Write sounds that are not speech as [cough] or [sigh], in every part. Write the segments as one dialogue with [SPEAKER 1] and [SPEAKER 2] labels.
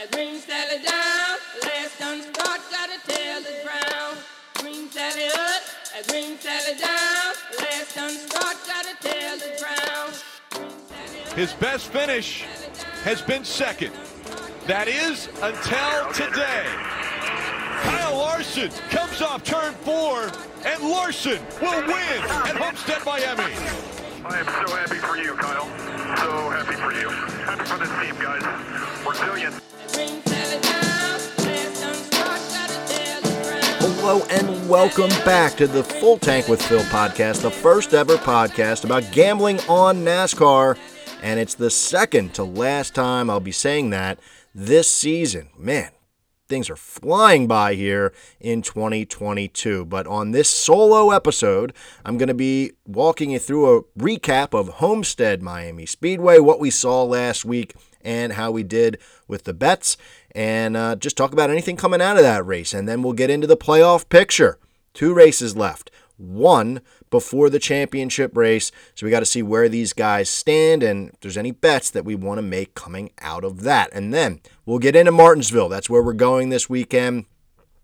[SPEAKER 1] and green Sally down. Last done start, gotta tell the ground. Green Sally up, and green Sally down. Last done start, gotta tell the ground. Green Sally up,
[SPEAKER 2] His best finish has been second. That is until today. Kyle Larson comes off turn four, and Larson will win at Homestead, Miami.
[SPEAKER 3] I am so happy for you, Kyle. So happy for you. Happy for this team, guys. Resilient.
[SPEAKER 1] green
[SPEAKER 4] Hello and welcome back to the Full Tank with Phil podcast, the first ever podcast about gambling on NASCAR. And it's the second to last time I'll be saying that this season. Man, things are flying by here in 2022. But on this solo episode, I'm going to be walking you through a recap of Homestead Miami Speedway, what we saw last week, and how we did with the bets, and uh, just talk about anything coming out of that race. And then we'll get into the playoff picture. Two races left. One before the championship race. So we got to see where these guys stand and if there's any bets that we want to make coming out of that. And then we'll get into Martinsville. That's where we're going this weekend.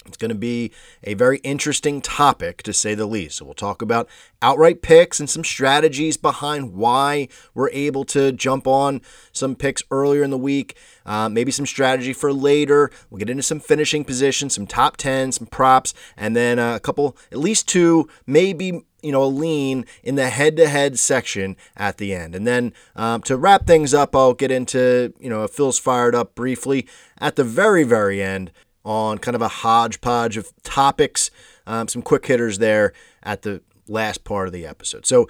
[SPEAKER 4] It's going to be a very interesting topic, to say the least. So, we'll talk about outright picks and some strategies behind why we're able to jump on some picks earlier in the week. Uh, maybe some strategy for later. We'll get into some finishing positions, some top 10, some props, and then uh, a couple, at least two, maybe you know, a lean in the head-to-head section at the end. And then um, to wrap things up, I'll get into, you know, Phil's fired up briefly at the very, very end on kind of a hodgepodge of topics, um, some quick hitters there at the last part of the episode. So,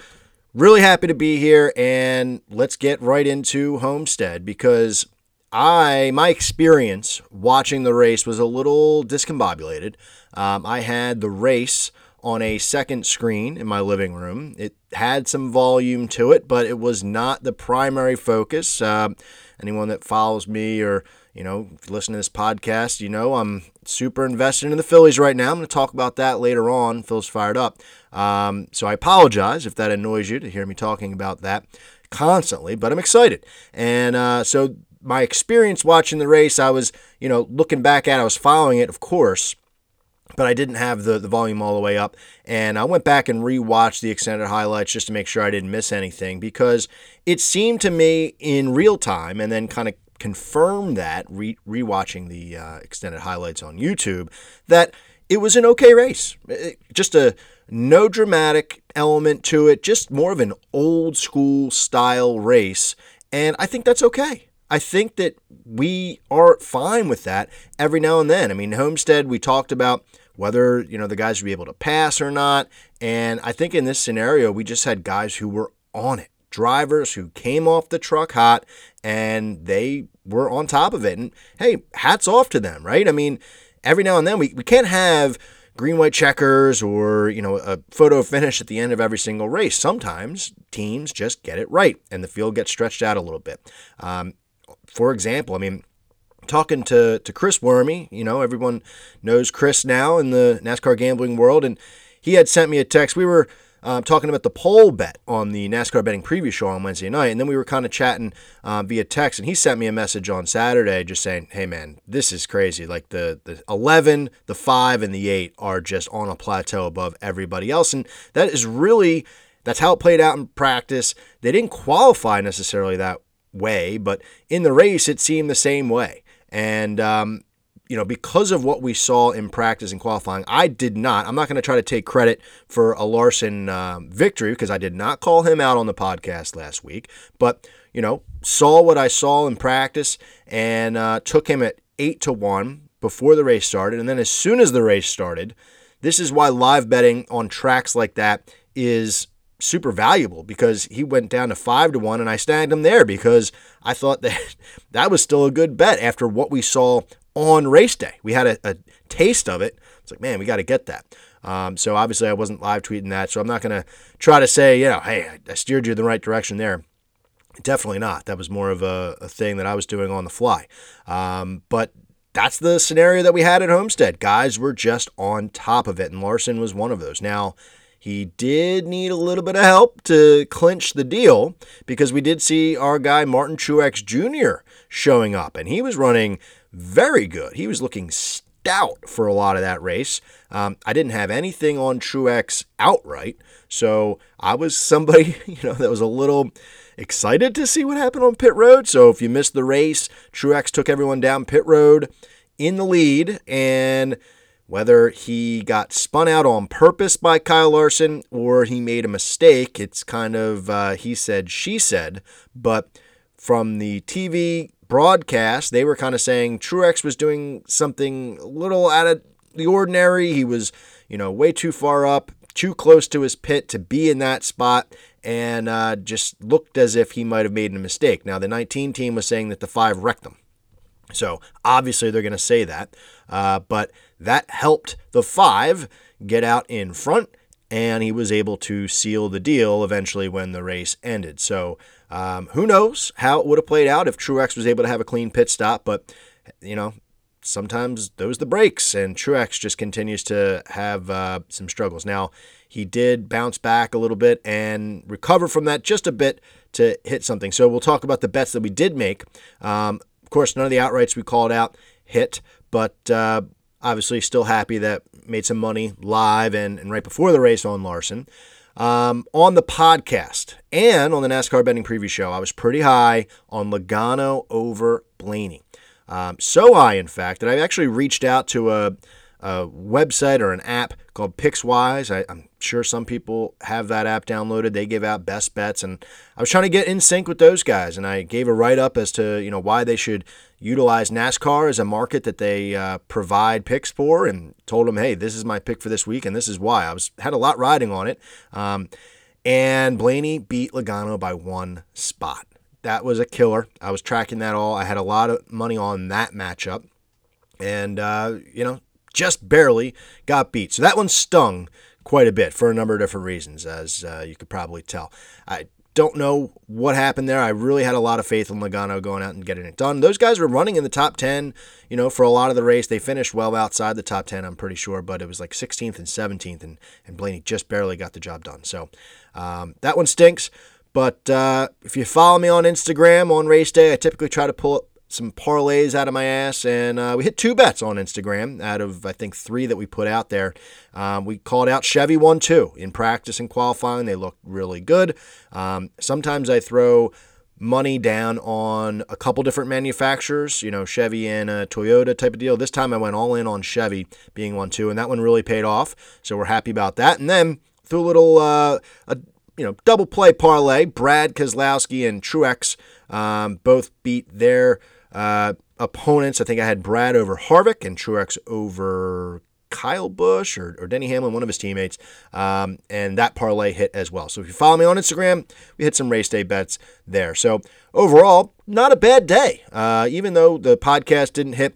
[SPEAKER 4] really happy to be here, and let's get right into Homestead because I my experience watching the race was a little discombobulated. Um, I had the race on a second screen in my living room. It had some volume to it, but it was not the primary focus. Uh, anyone that follows me or you know listen to this podcast, you know I'm super invested in the Phillies right now. I'm going to talk about that later on. Phil's fired up, um, so I apologize if that annoys you to hear me talking about that constantly, but I'm excited. And uh, so my experience watching the race, I was you know looking back at, it, I was following it, of course but I didn't have the, the volume all the way up. And I went back and rewatched the extended highlights just to make sure I didn't miss anything because it seemed to me in real time and then kind of confirm that re- rewatching the uh, extended highlights on YouTube that it was an okay race. It- just a no dramatic element to it, just more of an old school style race. And I think that's okay. I think that we are fine with that every now and then. I mean, Homestead, we talked about whether, you know, the guys would be able to pass or not. And I think in this scenario, we just had guys who were on it, drivers who came off the truck hot and they were on top of it. And hey, hats off to them, right? I mean, every now and then we, we can't have green white checkers or you know a photo finish at the end of every single race sometimes teams just get it right and the field gets stretched out a little bit um, for example, I mean, talking to, to Chris Wormy, you know, everyone knows Chris now in the NASCAR gambling world, and he had sent me a text. We were um, talking about the pole bet on the NASCAR betting preview show on Wednesday night, and then we were kind of chatting um, via text, and he sent me a message on Saturday just saying, "Hey man, this is crazy. Like the the 11, the 5, and the 8 are just on a plateau above everybody else, and that is really that's how it played out in practice. They didn't qualify necessarily that way, but in the race, it seemed the same way. And, um, you know, because of what we saw in practice and qualifying, I did not, I'm not going to try to take credit for a Larson um, victory because I did not call him out on the podcast last week, but, you know, saw what I saw in practice and uh, took him at 8 to 1 before the race started. And then as soon as the race started, this is why live betting on tracks like that is super valuable because he went down to five to one and I snagged him there because I thought that [laughs] that was still a good bet after what we saw on race day. We had a, a taste of it. It's like, man, we got to get that. Um, so obviously I wasn't live tweeting that. So I'm not going to try to say, you know, hey, I steered you in the right direction there. Definitely not. That was more of a, a thing that I was doing on the fly. Um, but that's the scenario that we had at Homestead. Guys were just on top of it, and Larson was one of those. Now, He did need a little bit of help to clinch the deal because we did see our guy Martin Truex Jr. showing up, and he was running very good. He was looking stout for a lot of that race. Um, I didn't have anything on Truex outright, so I was somebody [laughs] you know that was a little excited to see what happened on pit road. So if you missed the race, Truex took everyone down pit road in the lead and whether he got spun out on purpose by Kyle Larson or he made a mistake, it's kind of uh, he said, she said. But from the TV broadcast, they were kind of saying Truex was doing something a little out of the ordinary. He was, you know, way too far up, too close to his pit to be in that spot, and uh, just looked as if he might have made a mistake. Now, the 19 team was saying that the five wrecked them. So obviously they're going to say that. Uh, but that helped the five get out in front, and he was able to seal the deal eventually when the race ended. So um, who knows how it would have played out if Truex was able to have a clean pit stop, but you know. Sometimes those the breaks, and Truex just continues to have uh, some struggles. Now, he did bounce back a little bit and recover from that just a bit to hit something. So, we'll talk about the bets that we did make. Um, of course, none of the outrights we called out hit, but uh, obviously still happy that made some money live and, and right before the race on Larson. Um, on the podcast and on the NASCAR betting preview show, I was pretty high on Logano over Blaney. Um, so high, in fact, that I actually reached out to a, a website or an app called PicksWise. I, am sure some people have that app downloaded. They give out best bets, and I was trying to get in sync with those guys. And I gave a write up as to you know why they should utilize NASCAR as a market that they uh, provide picks for, and told them, hey, this is my pick for this week, and this is why. I was had a lot riding on it. Um, and Blaney beat Logano by one spot. That was a killer. I was tracking that all. I had a lot of money on that matchup. And, uh, you know, just barely got beat. So that one stung quite a bit for a number of different reasons, as uh, you could probably tell. I don't know what happened there. I really had a lot of faith in Logano going out and getting it done. Those guys were running in the top 10, you know, for a lot of the race. They finished well outside the top 10, I'm pretty sure, but it was like 16th and 17th, and, and Blaney just barely got the job done. So um, that one stinks. But uh, if you follow me on Instagram on race day, I typically try to pull some parlays out of my ass, and uh, we hit two bets on Instagram out of I think three that we put out there. Um, we called out Chevy one two in practice and qualifying; they look really good. Um, sometimes I throw money down on a couple different manufacturers, you know, Chevy and a Toyota type of deal. This time I went all in on Chevy being one two, and that one really paid off. So we're happy about that. And then threw a little uh, a you know double play parlay. Brad Keselowski and Truex um, both beat their uh, opponents, I think I had Brad over Harvick and Truex over Kyle Busch or, or Denny Hamlin, one of his teammates, um, and that parlay hit as well. So if you follow me on Instagram, we hit some race day bets there. So overall, not a bad day. Uh, even though the podcast didn't hit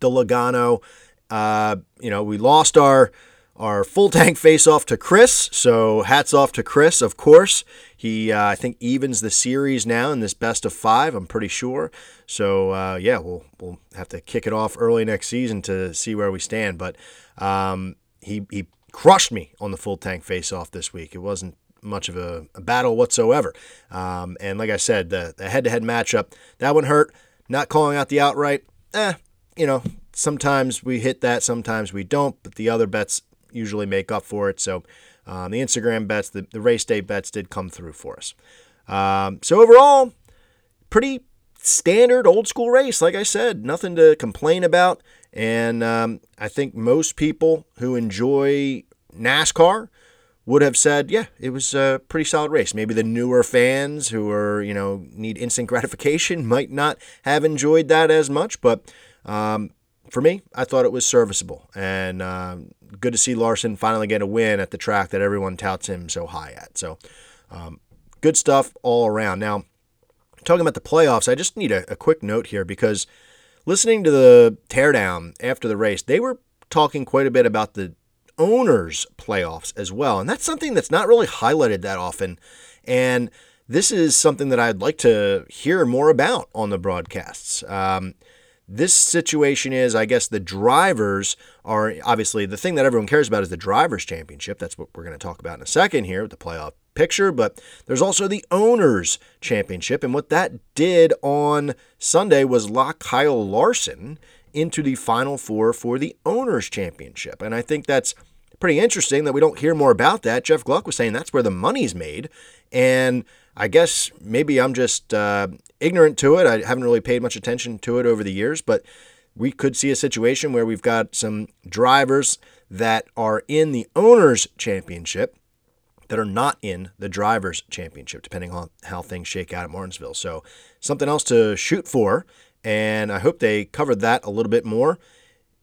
[SPEAKER 4] the Logano, uh, you know, we lost our our full tank face off to Chris. So hats off to Chris, of course. He, uh, I think, evens the series now in this best of five. I'm pretty sure. So uh, yeah, we'll we'll have to kick it off early next season to see where we stand. But um, he he crushed me on the full tank face off this week. It wasn't much of a, a battle whatsoever. Um, and like I said, the head to head matchup that one hurt. Not calling out the outright. Eh, you know, sometimes we hit that, sometimes we don't. But the other bets usually make up for it. So um, the Instagram bets, the, the race day bets did come through for us. Um, so overall, pretty standard old school race. Like I said, nothing to complain about. And um, I think most people who enjoy NASCAR would have said, yeah, it was a pretty solid race. Maybe the newer fans who are, you know, need instant [laughs] gratification might not have enjoyed that as much, but um, for me, I thought it was serviceable. And um, good to see Larson finally get a win at the track that everyone touts him so high at. So, um, good stuff all around. Now, talking about the playoffs, I just need a, a quick note here because listening to the teardown after the race, they were talking quite a bit about the owners' playoffs as well. And that's something that's not really highlighted that often. And this is something that I'd like to hear more about on the broadcasts. Um, this situation is, I guess, the drivers are obviously the thing that everyone cares about is the drivers' championship. That's what we're going to talk about in a second here with the playoff picture. But there's also the owners' championship, and what that did on Sunday was lock Kyle Larson into the final four for the owners' championship, and I think that's pretty interesting that we don't hear more about that. Jeff Gluck was saying that's where the money's made, and I guess maybe I'm just uh, ignorant to it. I haven't really paid much attention to it over the years, but we could see a situation where we've got some drivers that are in the owners' championship that are not in the drivers' championship, depending on how things shake out at Martinsville. So, something else to shoot for. And I hope they covered that a little bit more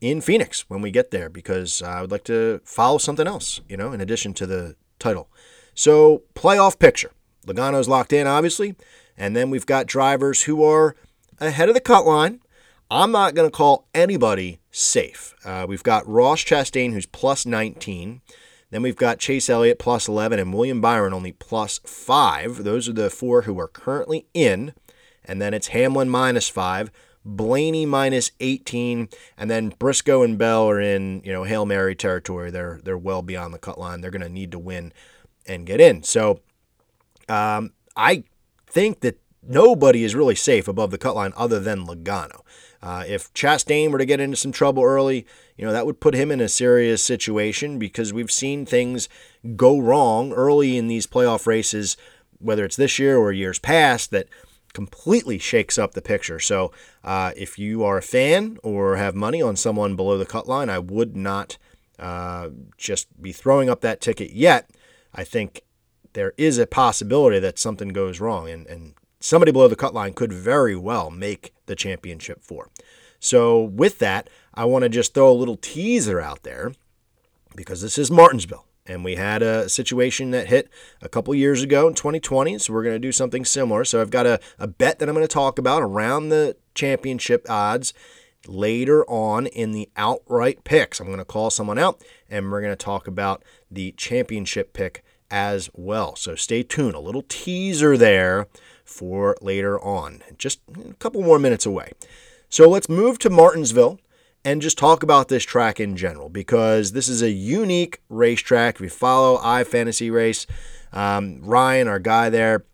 [SPEAKER 4] in Phoenix when we get there because I would like to follow something else, you know, in addition to the title. So, playoff picture. Logano's locked in, obviously. And then we've got drivers who are ahead of the cut line. I'm not going to call anybody safe. Uh, we've got Ross Chastain, who's plus 19. Then we've got Chase Elliott plus 11 and William Byron only plus 5. Those are the four who are currently in. And then it's Hamlin minus 5, Blaney minus 18, and then Briscoe and Bell are in, you know, Hail Mary territory. They're they're well beyond the cut line. They're going to need to win and get in. So um, I think that nobody is really safe above the cut line other than Logano. Uh, if Chastain were to get into some trouble early, you know, that would put him in a serious situation because we've seen things go wrong early in these playoff races, whether it's this year or years past, that completely shakes up the picture. So uh, if you are a fan or have money on someone below the cut line, I would not uh, just be throwing up that ticket yet. I think there is a possibility that something goes wrong, and, and somebody below the cut line could very well make the championship four. So, with that, I want to just throw a little teaser out there because this is Martinsville. And we had a situation that hit a couple years ago in 2020. So we're going to do something similar. So I've got a, a bet that I'm going to talk about around the championship odds later on in the outright picks. I'm going to call someone out and we're going to talk about the championship pick as well. So stay tuned. A little teaser there for later on. Just a couple more minutes away. So let's move to Martinsville and just talk about this track in general because this is a unique racetrack. If you follow iFantasy Race, um, Ryan, our guy there,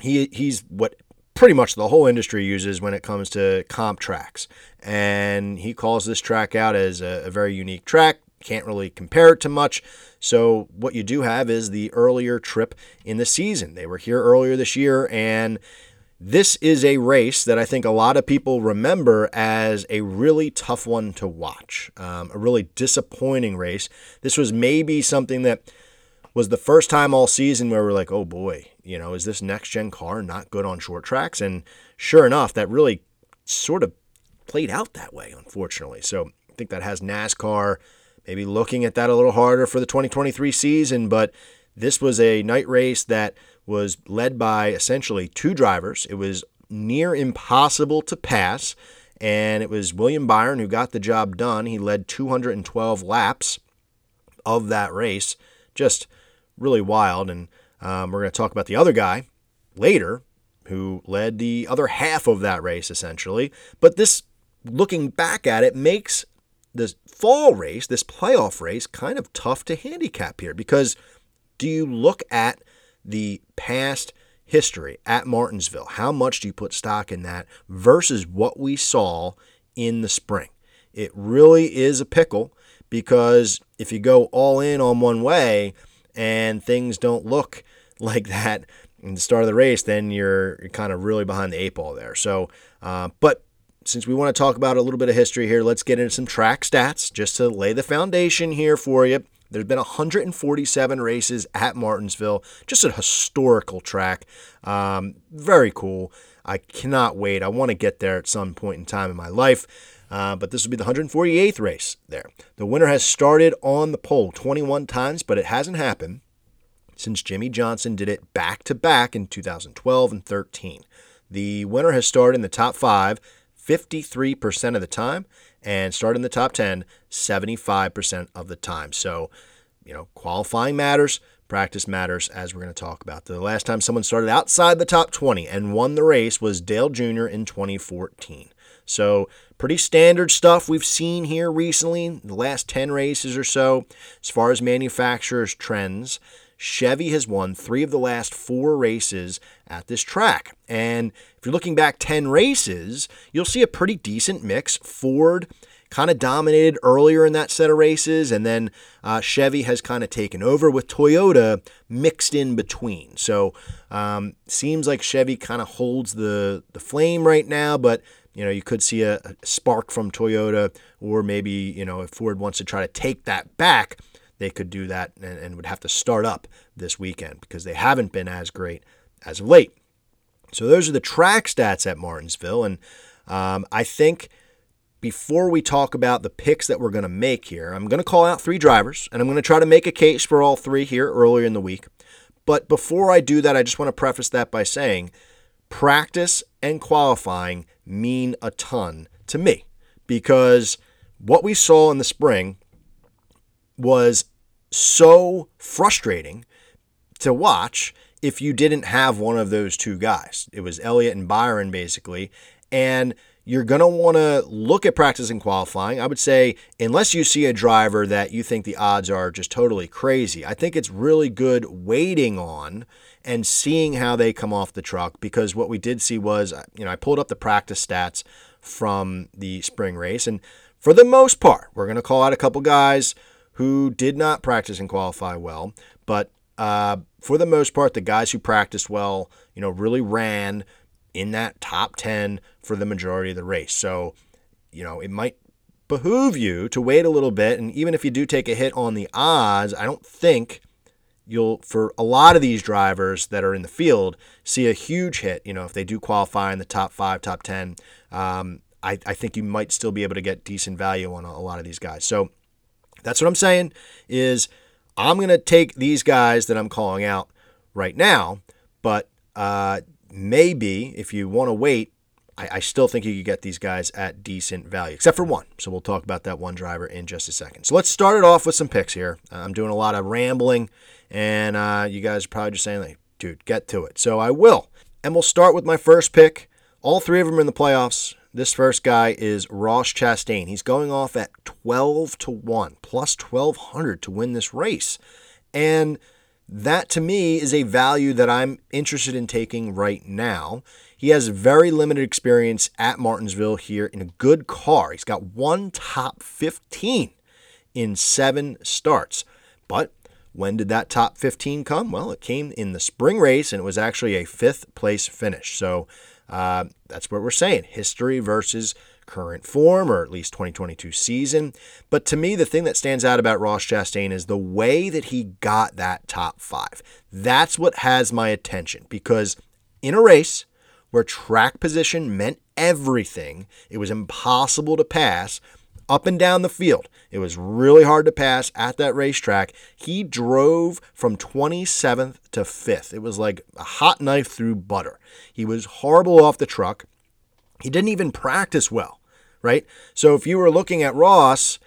[SPEAKER 4] he he's what pretty much the whole industry uses when it comes to comp tracks, and he calls this track out as a, a very unique track. Can't really compare it to much. So what you do have is the earlier trip in the season. They were here earlier this year and this is a race that I think a lot of people remember as a really tough one to watch, um, a really disappointing race. This was maybe something that was the first time all season where we're like, oh boy, you know, is this next gen car not good on short tracks? And sure enough, that really sort of played out that way, unfortunately. So I think that has NASCAR maybe looking at that a little harder for the 2023 season, but this was a night race that was led by essentially two drivers. It was near impossible to pass, and it was William Byron who got the job done. He led 212 laps of that race. Just really wild. And um, we're going to talk about the other guy later who led the other half of that race, essentially. But this, looking back at it, makes this fall race, this playoff race, kind of tough to handicap here because do you look at the past history at Martinsville? How much do you put stock in that versus what we saw in the spring? It really is a pickle because if you go all in on one way and things don't look [laughs] like that in the start of the race, then you're, kind of really behind the eight ball there. So, uh, but since we want to talk about a little bit of history here, let's get into some track stats just to lay the foundation here for you. There's been 147 races at Martinsville, just a historical track. Um, very cool. I cannot wait. I want to get there at some point in time in my life. Uh, but this will be the 148th race there. The winner has started on the pole 21 times, but it hasn't happened since Jimmie Johnson did it back to back in 2012 and 13. The winner has started in the top five 53% of the time and start in the top 10 75% of the time. So, you know, qualifying matters, practice matters, as we're going to talk about. The last time someone started outside the top 20 and won the race was Dale Jr. in 2014. So, pretty standard stuff we've seen here recently, the last 10 races or so. As far as manufacturers' trends, Chevy has won three of the last four races at this track. And if you're looking back 10 races, you'll see a pretty decent mix. Ford kind of dominated earlier in that set of races, and then uh, Chevy has kind of taken over with Toyota mixed in between. So um, seems like Chevy kind of holds the the flame right now, but you know you could see a, a spark from Toyota, or maybe you know if Ford wants to try to take that back, they could do that and, and would have to start up this weekend because they haven't been as great as of late. So those are the track stats at Martinsville, and um, I think before we talk about the picks that we're going to make here, I'm going to call out three drivers and I'm going to try to make a case for all three here earlier in the week. But before I do that, I just want to preface that by saying practice and qualifying mean a ton to me because what we saw in the spring was so frustrating to watch if you didn't have one of those two guys. It was Elliott and Byron basically. And you're going to want to look at practice and qualifying. I would say, unless you see a driver that you think the odds are just totally crazy, I think it's really good waiting on and seeing how they come off the truck because what we did see was, uh, you know, I pulled up the practice stats from the spring race, and for the most part, we're going to call out a couple guys who did not practice and qualify well, but uh, for the most part, the guys who practiced well, you know, really ran in that top 10 for the majority of the race. So, you know, it might behoove you to wait a little bit. And even if you do take a hit on the odds, I don't think you'll, for a lot of these drivers that are in the field, see a huge hit. You know, if they do qualify in the top five, top 10, um, I, I think you might still be able to get decent value on a, a lot of these guys. So that's what I'm saying is I'm going to take these guys that I'm calling out right now, but uh, maybe if you want to wait, I, I, still think you could get these guys at decent value, except for one. So we'll talk about that one driver in just a second. So let's start it off with some picks here. I'm doing a lot of rambling, and uh, you guys are probably just saying, like, dude, get to it. So I will. And we'll start with my first pick. All three of them are in the playoffs. This first guy is Ross Chastain. He's going off at 12 to 1, plus 1200 to win this race. And that to me is a value that I'm interested in taking right now. He has very limited experience at Martinsville here in a good car. He's got one top 15 in seven starts. But when did that top 15 come? Well, it came in the spring race and it was actually a fifth place finish. So uh, that's what we're saying history versus current form, or at least 2022 season. But to me, the thing that stands out about Ross Chastain is the way that he got that top five. That's what has my attention because in a race where track position meant everything, it was impossible to pass up and down the field. It was really hard to pass at that racetrack. He drove from 27th to 5th. It was like a hot knife through butter. He was horrible off the truck. He didn't even practice well, right? So if you were looking at Ross,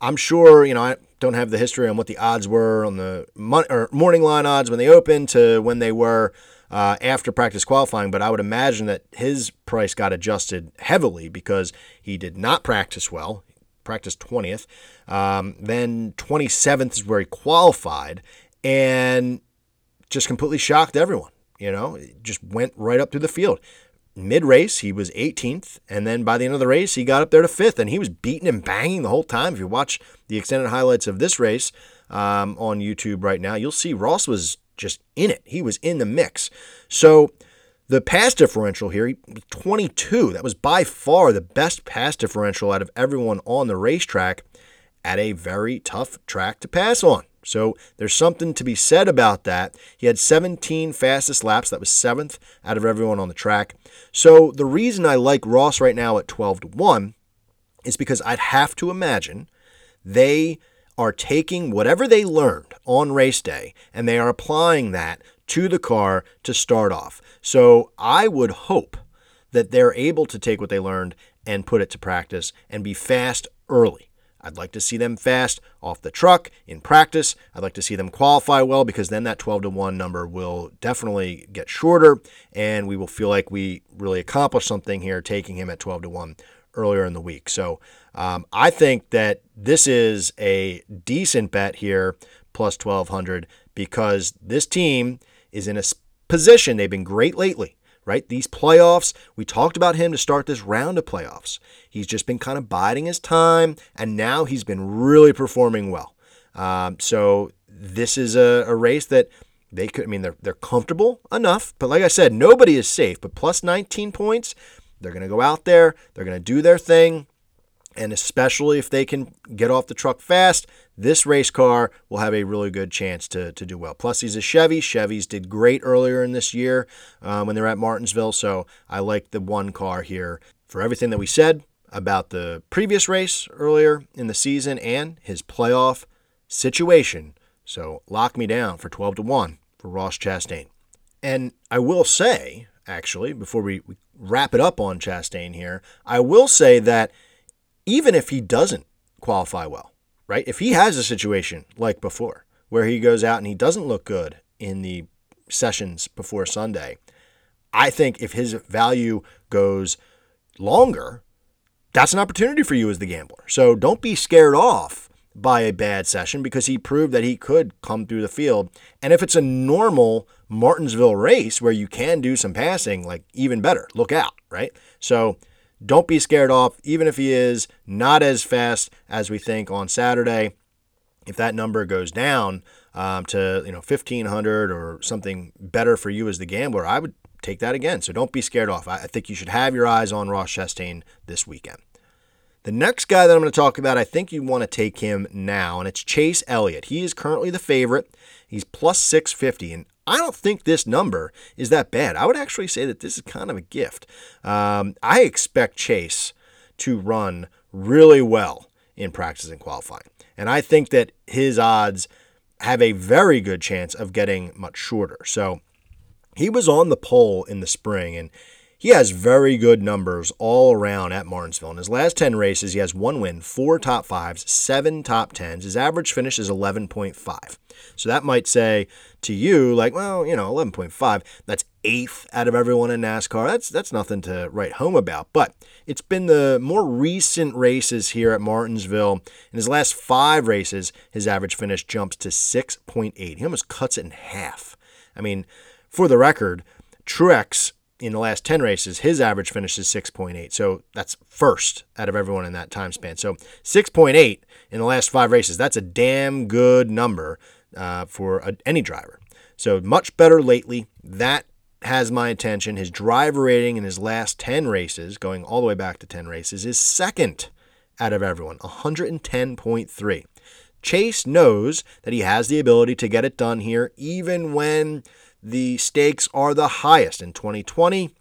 [SPEAKER 4] I'm sure, you know, I don't have the history on what the odds were on the morning line odds when they opened to when they were uh, after practice qualifying, but I would imagine that his price got adjusted heavily because he did not practice well. Practiced 20th. Um, then 27th is where he qualified and just completely shocked everyone. You know, just went right up through the field mid race, he was 18th. And then by the end of the race, he got up there to fifth. And he was beating and banging the whole time. If you watch the extended highlights of this race um, on YouTube right now, you'll see Ross was just in it. He was in the mix. So the pass differential here, 22. That was by far the best pass differential out of everyone on the racetrack at a very tough track to pass on. So there's something to be said about that. He had 17 fastest laps. That was seventh out of everyone on the track. So the reason I like Ross right now at 12 to 1 is because I'd have to imagine they are taking whatever they learned on race day and they are applying that to the car to start off. So I would hope that they're able to take what they learned and put it to practice and be fast early. I'd like to see them fast off the truck in practice. I'd like to see them qualify well because then that 12 to 1 number will definitely get shorter and we will feel like we really accomplished something here taking him at 12 to 1 earlier in the week. So um, I think that this is a decent bet here, plus 1200, because this team is in a position. They've been great lately right? These playoffs, we talked about him to start this round of playoffs. He's just been kind of biding his time, and now he's been really performing well. Um, so this is a, a race that they could, I mean, they're, they're comfortable enough, but like I said, nobody is safe. But plus 19 points, they're going to go out there, they're going to do their thing. And especially if they can get off the truck fast, this race car will have a really good chance to, to do well. Plus, he's a Chevy. Chevys did great earlier in this year um, when they're at Martinsville. So I like the one car here for everything that we said about the previous race earlier in the season and his playoff situation. So lock me down for 12 to 1 for Ross Chastain. And I will say, actually, before we, we wrap it up on Chastain here, I will say that even if he doesn't qualify well, right? If he has a situation like before where he goes out and he doesn't look good in the sessions before Sunday, I think if his value goes longer, that's an opportunity for you as the gambler. So don't be scared off by a bad session because he proved that he could come through the field. And if it's a normal Martinsville race where you can do some passing, like even better, look out, right? So don't be scared off, even if he is not as fast as we think on Saturday. If that number goes down um, to you know 1500 or something better for you as the gambler, I would take that again. So don't be scared off. I think you should have your eyes on Ross Chastain this weekend. The next guy that I'm going to talk about, I think you want to take him now, and it's Chase Elliott. He is currently the favorite. He's plus 650, and I don't think this number is that bad. I would actually say that this is kind of a gift. Um, I expect Chase to run really well in practice and qualifying. And I think that his odds have a very good chance of getting much shorter. So he was on the pole in the spring and he has very good numbers all around at Martinsville. In his last 10 races, he has one win, four top fives, seven top tens. His average finish is 11.5. So that might say to you, like, well, you know, 11.5, that's eighth out of everyone in NASCAR. That's that's nothing to write home about. But it's been the more recent races here at Martinsville. In his last five races, his average finish jumps to 6.8. He almost cuts it in half. I mean, for the record, Truex in the last 10 races, his average finish is 6.8. So that's first out of everyone in that time span. So 6.8 in the last five races, that's a damn good number uh, for a, any driver. So much better lately. That has my attention. His driver rating in his last 10 races, going all the way back to 10 races, is second out of everyone, 110.3. Chase knows that he has the ability to get it done here, even when the stakes are the highest. In 2020,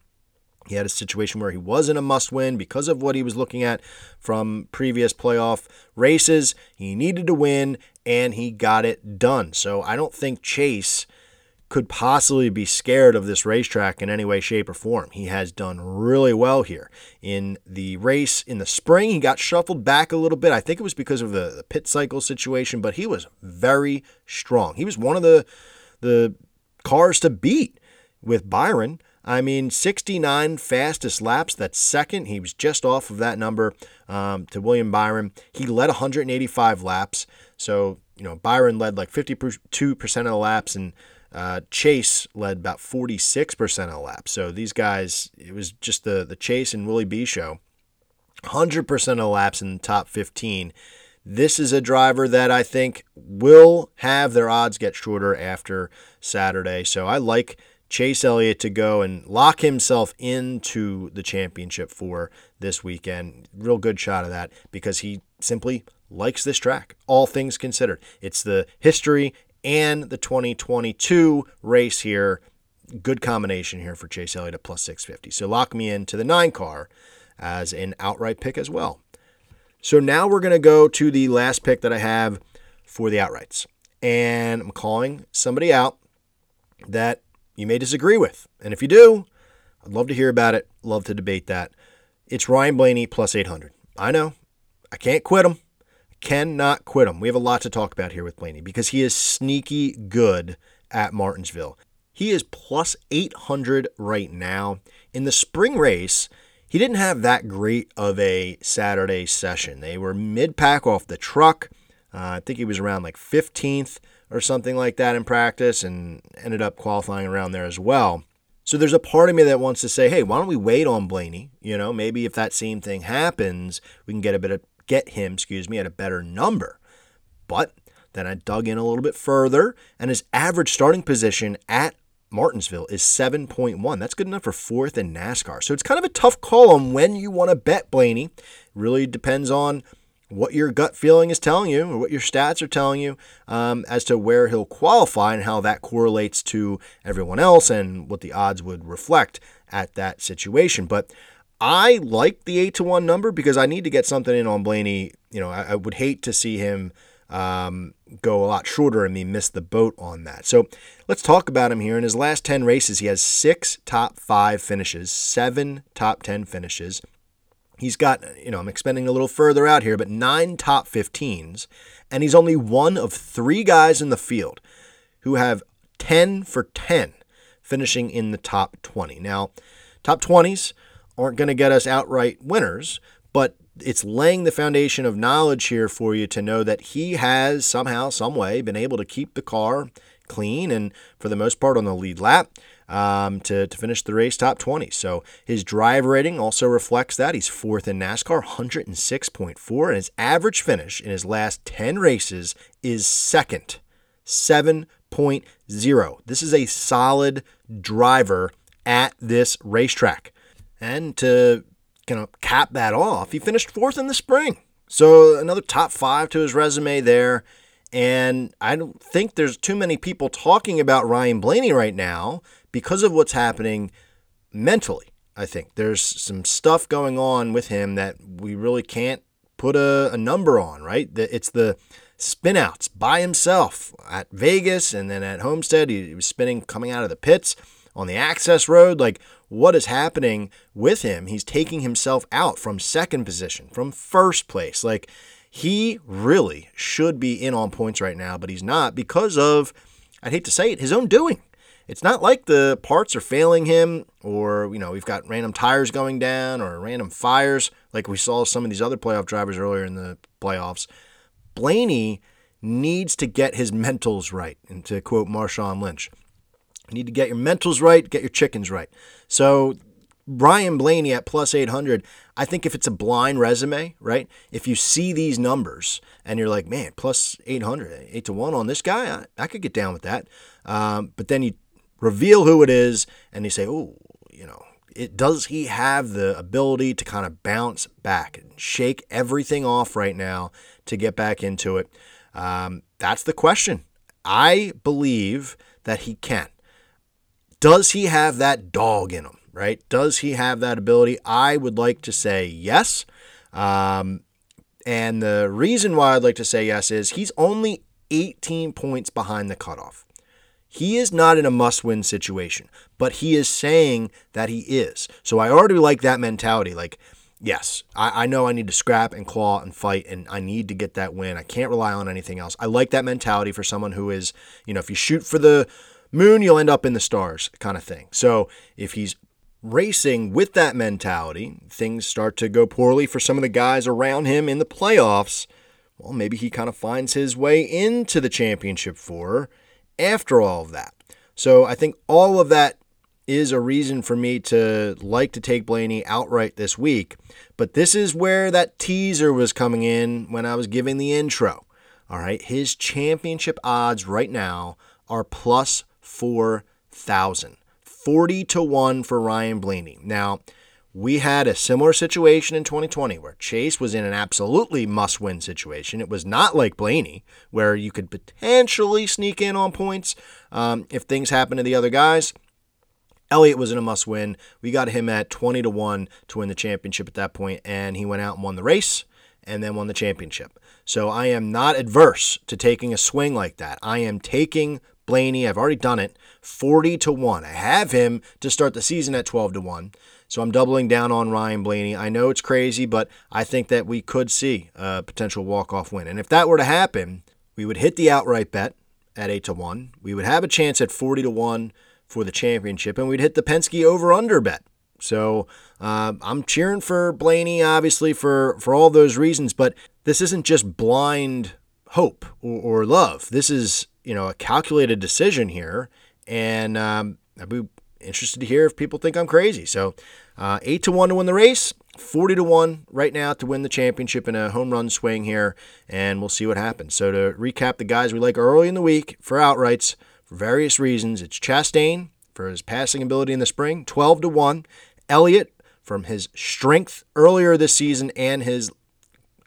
[SPEAKER 4] he had a situation where he wasn't a must win because of what he was looking at from previous playoff races. He needed to win and he got it done. So I don't think Chase could possibly be scared of this racetrack in any way, shape, or form. He has done really well here. In the race in the spring, he got shuffled back a little bit. I think it was because of the, the pit cycle situation, but he was very strong. He was one of the the cars to beat with Byron. I mean, 69 fastest laps. That's second. He was just off of that number um, to William Byron. He led 185 laps. So, you know, Byron led like 52% of the laps, and uh, Chase led about 46% of the laps. So these guys, it was just the, the Chase and Willie B show. 100% of the laps in the top 15. This is a driver that I think will have their odds get shorter after Saturday. So I like Chase Elliott to go and lock himself into the championship for this weekend. Real good shot of that because he simply likes this track, all things considered. It's the history and the 2022 race here. Good combination here for Chase Elliott at plus 650. So lock me into the nine car as an outright pick as well. So now we're going to go to the last pick that I have for the outrights. And I'm calling somebody out that you may disagree with. And if you do, I'd love to hear about it. Love to debate that. It's Ryan Blaney plus 800. I know. I can't quit him. Cannot quit him. We have a lot to talk about here with Blaney because he is sneaky good at Martinsville. He is plus 800 right now. In the spring race, he didn't have that great of a Saturday session. They were mid pack off the truck. Uh, I think he was around like 15th or something like that in practice and ended up qualifying around there as well. So there's a part of me that wants to say, hey, why don't we wait on Blaney? You know, maybe if that same thing happens, we can get a bit of get him, excuse me, at a better number. But then I dug in a little bit further, and his average starting position at Martinsville is 7.1. That's good enough for fourth in NASCAR. So it's kind of a tough call on when you want to bet Blaney. Really depends on what your gut feeling is telling you or what your stats are telling you um, as to where he'll qualify and how that correlates to everyone else and what the odds would reflect at that situation. But I like the 8 to 1 number because I need to get something in on Blaney. You know, I, I would hate to see him um, go a lot shorter and me miss the boat on that. So let's talk about him here. In his last 10 races, he has six top five finishes, seven top 10 finishes. He's got, you know, I'm expanding a little further out here, but nine top 15s. And he's only one of three guys in the field who have 10 for 10 finishing in the top 20. Now, top 20s aren't going to get us outright winners, but it's laying the foundation of knowledge here for you to know that he has somehow, some way, been able to keep the car clean and for the most part on the lead lap um, to, to finish the race top 20. So his drive rating also reflects that. He's fourth in NASCAR, 106.4, and his average finish in his last 10 races is second, 7.0. This is a solid driver at this racetrack. And to kind of cap that off, he finished fourth in the spring. So another top five to his resume there. And I don't think there's too many people talking about Ryan Blaney right now because of what's happening mentally. I think there's some stuff going on with him that we really can't put a, a number on, right? It's the spinouts by himself at Vegas and then at Homestead. He was spinning coming out of the pits on the access road. Like, what is happening with him? He's taking himself out from second position, from first place. Like, he really should be in on points right now, but he's not because of, I'd hate to say it, his own doing. It's not like the parts are failing him or, you know, we've got random tires going down or random fires like we saw some of these other playoff drivers earlier in the playoffs. Blaney needs to get his mentals right. And to quote Marshawn Lynch, you need to get your mentals right, get your chickens right. So Ryan Blaney at plus 800, I think if it's a blind resume, right? If you see these numbers and you're like, man, plus 800, 8 to 1 on this guy, I, I could get down with that. Um, but then you reveal who it is and you say, oh, you know, it does he have the ability to kind of bounce back and shake everything off right now to get back into it? Um, that's the question. I believe that he can. Does he have that dog in him? right? Does he have that ability? I would like to say yes. Um, and the reason why I'd like to say yes is he's only 18 points behind the cutoff. He is not in a must win situation, but he is saying that he is. So I already like that mentality. Like, yes, I, I know I need to scrap and claw and fight, and I need to get that win. I can't rely on anything else. I like that mentality for someone who is, you know, if you shoot for the moon, you'll end up in the stars kind of thing. So if he's racing with that mentality, things start to go poorly for some of the guys around him in the playoffs. Well, maybe he kind of finds his way into the championship four after all of that. So I think all of that is a reason for me to like to take Blaney outright this week. But this is where that teaser was coming in when I was giving the intro. All right, his championship odds right now are plus 4,000. 40 to 1 for Ryan Blaney. Now, we had a similar situation in 2020 where Chase was in an absolutely must win situation. It was not like Blaney, where you could potentially sneak in on points um, if things happen to the other guys. Elliott was in a must win. We got him at 20 to 1 to win the championship at that point, and he went out and won the race and then won the championship. So I am not adverse to taking a swing like that. I am taking Blaney. I've already done it. 40 to 1. I have him to start the season at 12 to 1. So I'm doubling down on Ryan Blaney. I know it's crazy, but I think that we could see a potential walk-off win. And if that were to happen, we would hit the outright bet at 8 to 1. We would have a chance at 40 to 1 for the championship, and we'd hit the Penske over-under bet. So uh, I'm cheering for Blaney, obviously, for, for all those reasons, but this isn't just blind hope or, or love. This is, you know, a calculated decision here, and um, interested to hear if people think I'm crazy. So, uh, eight to one to win the race, forty to one right now to win the championship in a home run swing here, and we'll see what happens. So, to recap the guys we like early in the week for outrights for various reasons, it's Chastain for his passing ability in the spring, twelve to one. Elliott from his strength earlier this season and his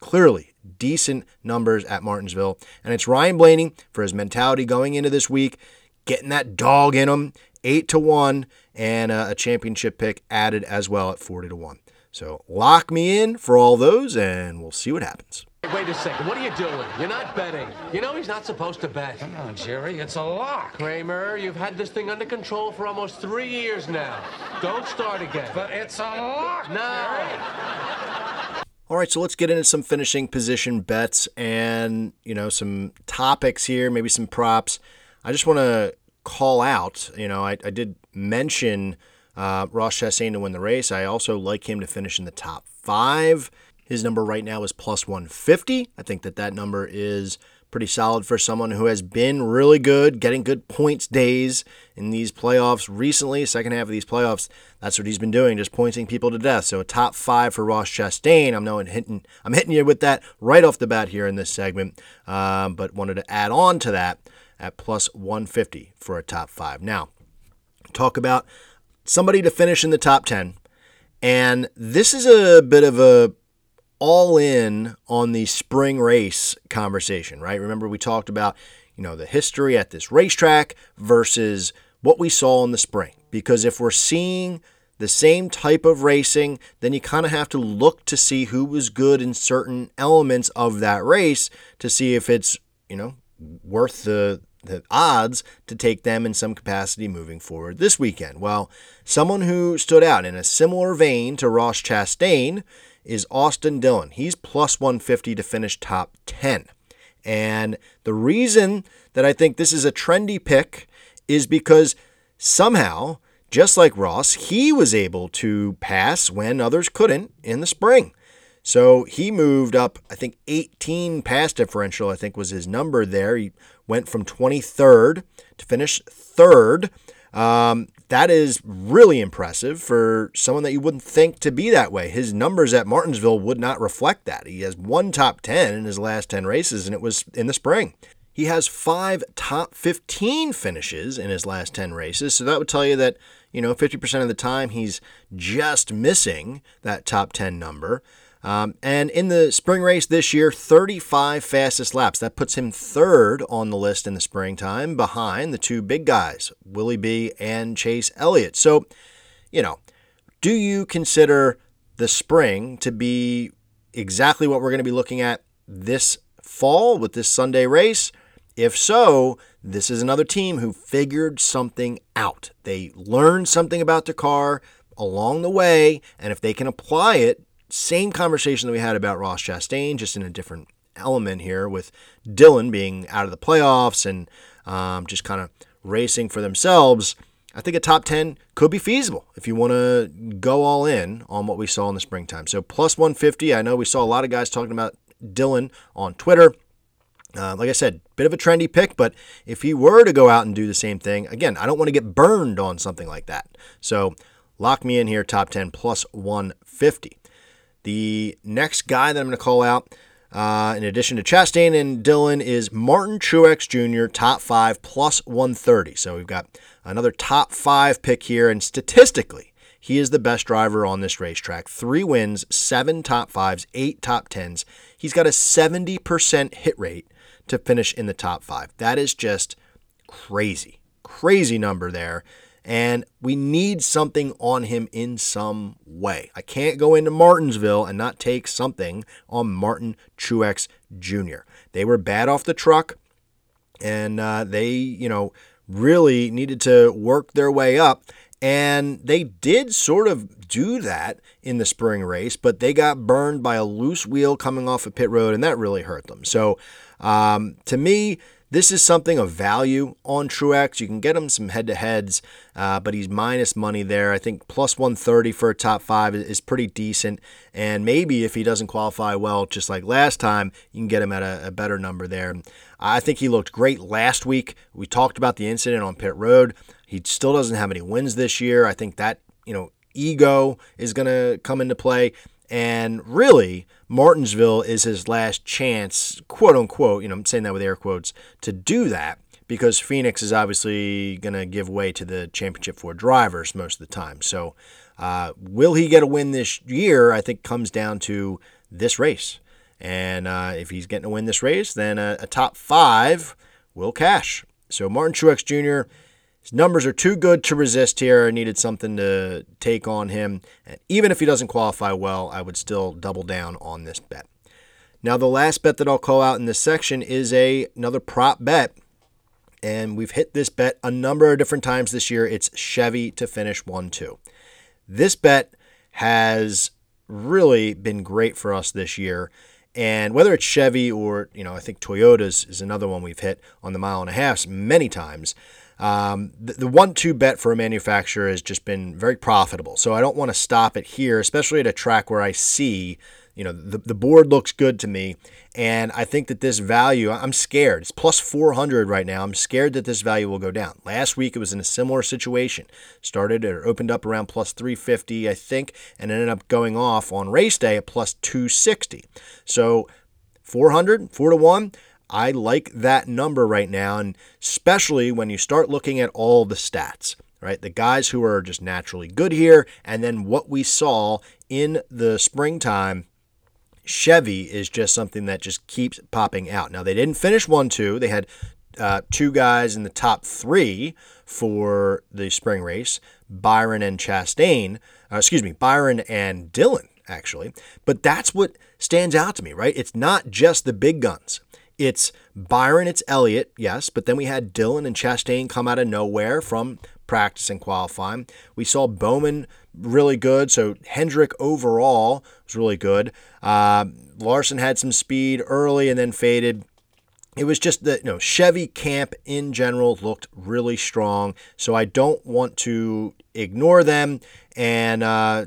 [SPEAKER 4] clearly decent numbers at Martinsville. And it's Ryan Blaney for his mentality going into this week, getting that dog in him, 8 to 1, and uh, a championship pick added as well at 40 to 1. So lock me in for all those, and we'll see what happens.
[SPEAKER 5] Wait a second. What are you doing? You're not betting. You know he's not supposed to bet.
[SPEAKER 6] Come on, Jerry. It's a lock.
[SPEAKER 5] Kramer, you've had this thing under control for almost three years now. Don't start again.
[SPEAKER 6] But it's a lock.
[SPEAKER 5] No.
[SPEAKER 4] All right, so let's get into some finishing position bets and, you know, some topics here, maybe some props. I just want to call out, you know, I, I did mention uh, Ross Chastain to win the race. I also like him to finish in the top five. His number right now is plus 150. I think that that number is pretty solid for someone who has been really good, getting good points days in these playoffs recently, second half of these playoffs. That's what he's been doing, just pointing people to death. So a top five for Ross Chastain. I'm knowing hitting, I'm hitting you with that right off the bat here in this segment, um, but wanted to add on to that at plus 150 for a top five. Now, talk about somebody to finish in the top 10. And this is a bit of a all in on the spring race conversation, right? Remember, we talked about, you know, the history at this racetrack versus what we saw in the spring. Because if we're seeing the same type of racing, then you kind of have to look to see who was good in certain elements of that race to see if it's, you know, worth the the odds to take them in some capacity moving forward this weekend. Well, someone who stood out in a similar vein to Ross Chastain is Austin Dillon. He's plus 150 to finish top 10. And the reason that I think this is a trendy pick is because somehow, just like Ross, he was able to pass when others couldn't in the spring. So he moved up, I think 18 pass differential, I think was his number there. He went from 23rd to finish third. Um, that is really impressive for someone that you wouldn't think to be that way. His numbers at Martinsville would not reflect that. He has one top 10 in his last 10 races, and it was in the spring. He has five top 15 finishes in his last 10 races, so that would tell you that, you know, 50% of the time he's just missing that top 10 number. Um, and in the spring race this year, 35 fastest laps. That puts him third on the list in the springtime behind the two big guys, Willie B and Chase Elliott. So, you know, do you consider the spring to be exactly what we're going to be looking at this fall with this Sunday race? If so, this is another team who figured something out. They learned something about the car along the way, and if they can apply it same conversation that we had about Ross Chastain, just in a different element here, with Dillon being out of the playoffs and um, just kind of racing for themselves. I think a top 10 could be feasible if you want to go all in on what we saw in the springtime. So, plus 150. I know we saw a lot of guys talking about Dillon on Twitter. Uh, like I said, bit of a trendy pick, but if he were to go out and do the same thing, again, I don't want to get burned on something like that. So, lock me in here, top 10 plus 150. The next guy that I'm going to call out, uh, in addition to Chastain and Dillon, is Martin Truex Jr., top five plus 130. So we've got another top five pick here, and statistically, he is the best driver on this racetrack. Three wins, seven top fives, eight top tens. He's got a 70% hit rate to finish in the top five. That is just crazy, crazy number there and we need something on him in some way. I can't go into Martinsville and not take something on Martin Truex Jr. They were bad off the truck, and uh, they, you know, really needed to work their way up. And they did sort of do that in the spring race, but they got burned by a loose wheel coming off of pit road, and that really hurt them. So, um, to me, this is something of value on Truex. You can get him some head to heads, uh, but he's minus money there. I think plus 130 for a top five is pretty decent. And maybe if he doesn't qualify well, just like last time, you can get him at a, a better number there. I think he looked great last week. We talked about the incident on pit road. He still doesn't have any wins this year. I think that, you know, ego is going to come into play. And really, Martinsville is his last chance, quote unquote, you know, I'm saying that with air quotes, to do that because Phoenix is obviously going to give way to the championship four drivers most of the time. So, uh, will he get a win this year? I think comes down to this race. And uh, if he's getting a win this race, then a, a top five will cash. So, Martin Truex Jr. His numbers are too good to resist here. I needed something to take on him. And even if he doesn't qualify well, I would still double down on this bet. Now, the last bet that I'll call out in this section is a, another prop bet. And we've hit this bet a number of different times this year. It's Chevy to finish 1 2. This bet has really been great for us this year. And whether it's Chevy or, you know, I think Toyota's is another one we've hit on the mile and a half many times. Um, the, the one two bet for a manufacturer has just been very profitable. So I don't want to stop it here, especially at a track where I see, you know, the, the board looks good to me. And I think that this value, I'm scared. It's plus 400 right now. I'm scared that this value will go down. Last week it was in a similar situation. Started or opened up around plus 350, I think, and ended up going off on race day at plus 260. So 400, 4 to 1. I like that number right now, and especially when you start looking at all the stats, right? The guys who are just naturally good here, and then what we saw in the springtime. Chevy is just something that just keeps popping out. Now, they didn't finish 1 2. They had uh, two guys in the top three for the spring race Byron and Chastain. Uh, excuse me, Byron and Dillon, actually. But that's what stands out to me, right? It's not just the big guns. It's Byron, it's Elliott, yes, but then we had Dillon and Chastain come out of nowhere from practice and qualifying. We saw Bowman really good, so Hendrick overall was really good. Uh, Larson had some speed early and then faded. It was just that you know Chevy camp in general looked really strong, so I don't want to ignore them and uh,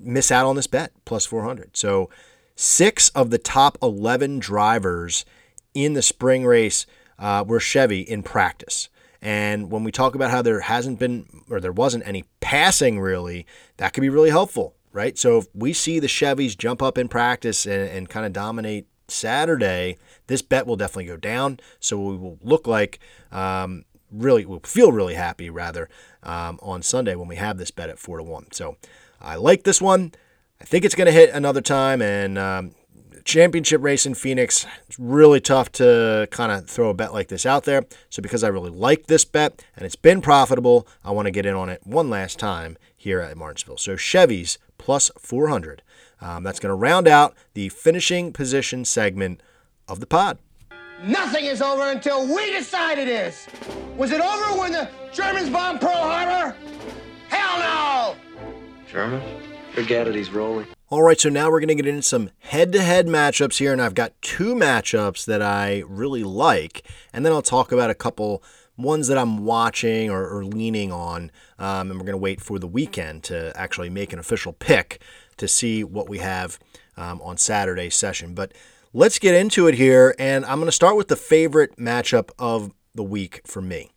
[SPEAKER 4] miss out on this bet plus 400. So six of the top 11 drivers in the spring race uh, were Chevy in practice. And when we talk about how there hasn't been or there wasn't any passing really, that could be really helpful, right? So if we see the Chevys jump up in practice and, and kind of dominate Saturday, this bet will definitely go down. So we will look like um, really, we'll feel really happy rather um, on Sunday when we have this bet at four to one. So I like this one. I think it's going to hit another time, and um, championship race in Phoenix. It's really tough to kind of throw a bet like this out there. So because I really like this bet and it's been profitable, I want to get in on it one last time here at Martinsville. So Chevy's plus 400. Um, that's going to round out the finishing position segment of the pod.
[SPEAKER 7] Nothing is over until we decide it is. Was it over when the Germans bombed Pearl Harbor? Hell no!
[SPEAKER 5] Germans? Forget it, he's rolling.
[SPEAKER 4] All right, so now we're going to get into some head to head matchups here, and I've got two matchups that I really like, and then I'll talk about a couple ones that I'm watching or, or leaning on, um, and we're going to wait for the weekend to actually make an official pick to see what we have um, on Saturday's session. But let's get into it here, and I'm going to start with the favorite matchup of the week for me,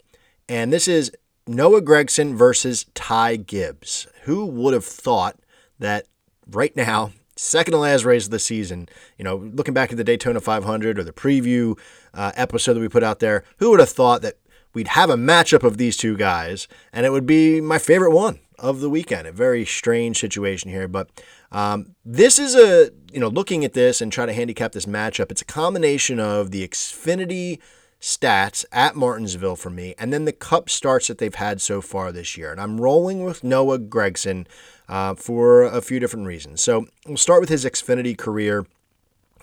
[SPEAKER 4] and this is Noah Gragson versus Ty Gibbs. Who would have thought that right now, second to last race of the season. You know, looking back at the Daytona 500 or the preview uh, episode that we put out there, who would have thought that we'd have a matchup of these two guys and it would be my favorite one of the weekend? A very strange situation here, but um, this is a, you know, looking at this and try to handicap this matchup, it's a combination of the Xfinity stats at Martinsville for me, and then the cup starts that they've had so far this year. And I'm rolling with Noah Gragson uh, for a few different reasons. So we'll start with his Xfinity career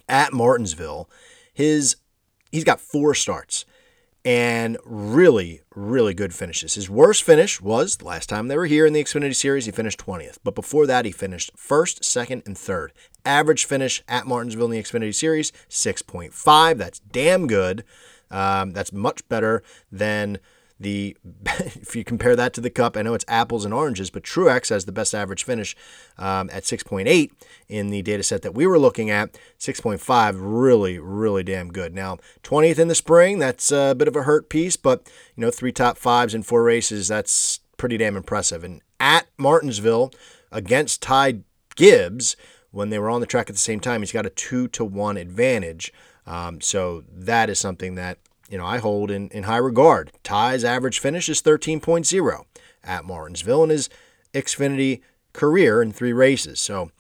[SPEAKER 4] at Martinsville. His he's got four starts. and really, really good finishes. His worst finish was the last time they were here in the Xfinity Series. He finished 20th, but before that, he finished first, second, and third. Average finish at Martinsville in the Xfinity Series 6.5. That's damn good. Um, that's much better than the [laughs] if you compare that to the cup, I know it's apples and oranges, but Truex has the best average finish um, at 6.8 in the data set that we were looking at. 6.5, really, really damn good. Now, 20th in the spring, that's a bit of a hurt piece, but you know, three top fives in four races, that's pretty damn impressive. And at Martinsville against Ty Gibbs, when they were on the track at the same time, he's got a two to one advantage. Um, so that is something that you know I hold in, in high regard. Ty's average finish is 13.0 at Martinsville in his Xfinity career in three races. So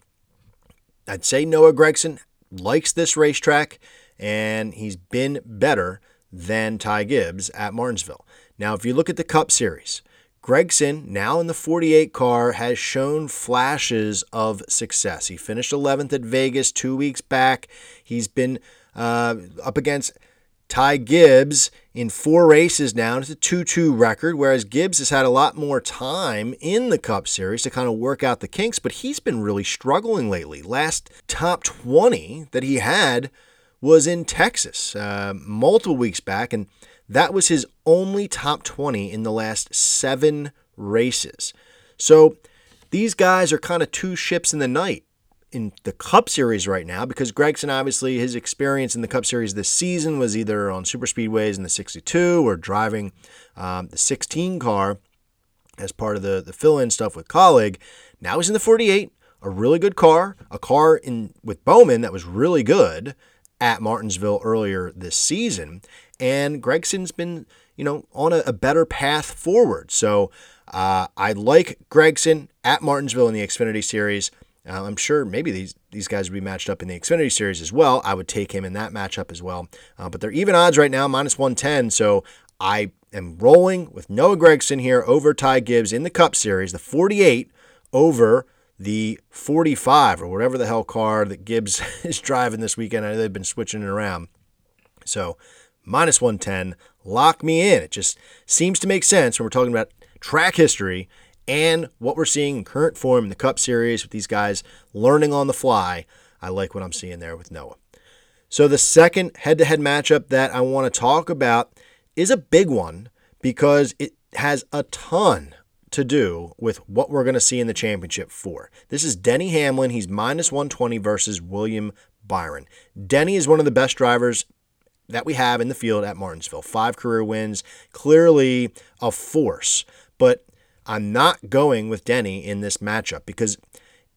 [SPEAKER 4] I'd say Noah Gragson likes this racetrack and he's been better than Ty Gibbs at Martinsville. Now, if you look at the Cup Series, Gragson, now in the 48 car, has shown flashes of success. He finished 11th at Vegas two weeks back. He's been uh, up against Ty Gibbs in four races now. It's a 2 2 record, whereas Gibbs has had a lot more time in the Cup Series to kind of work out the kinks, but he's been really struggling lately. Last top 20 that he had was in Texas uh, multiple weeks back, and that was his only top 20 in the last seven races. So these guys are kind of two ships in the night in the Cup Series right now because Gragson, obviously, his experience in the Cup Series this season was either on super speedways in the 62 or driving um, the 16 car as part of the, the fill in stuff with Kaulig. Now he's in the 48, a really good car, a car in with Bowman that was really good at Martinsville earlier this season. And Gragson's been, you know, on a, a better path forward. So uh, I like Gragson at Martinsville in the Xfinity Series. Uh, I'm sure maybe these these guys would be matched up in the Xfinity Series as well. I would take him in that matchup as well. Uh, but they're even odds right now, minus 110. So I am rolling with Noah Gragson here over Ty Gibbs in the Cup Series, the 48 over the 45 or whatever the hell car that Gibbs [laughs] is driving this weekend. I know they've been switching it around. So minus 110, lock me in. It just seems to make sense when we're talking about track history and what we're seeing in current form in the Cup Series with these guys learning on the fly. I like what I'm seeing there with Noah. So, the second head to head matchup that I want to talk about is a big one because it has a ton to do with what we're going to see in the championship four. This is Denny Hamlin. He's minus 120 versus William Byron. Denny is one of the best drivers that we have in the field at Martinsville. Five career wins, clearly a force. But I'm not going with Denny in this matchup because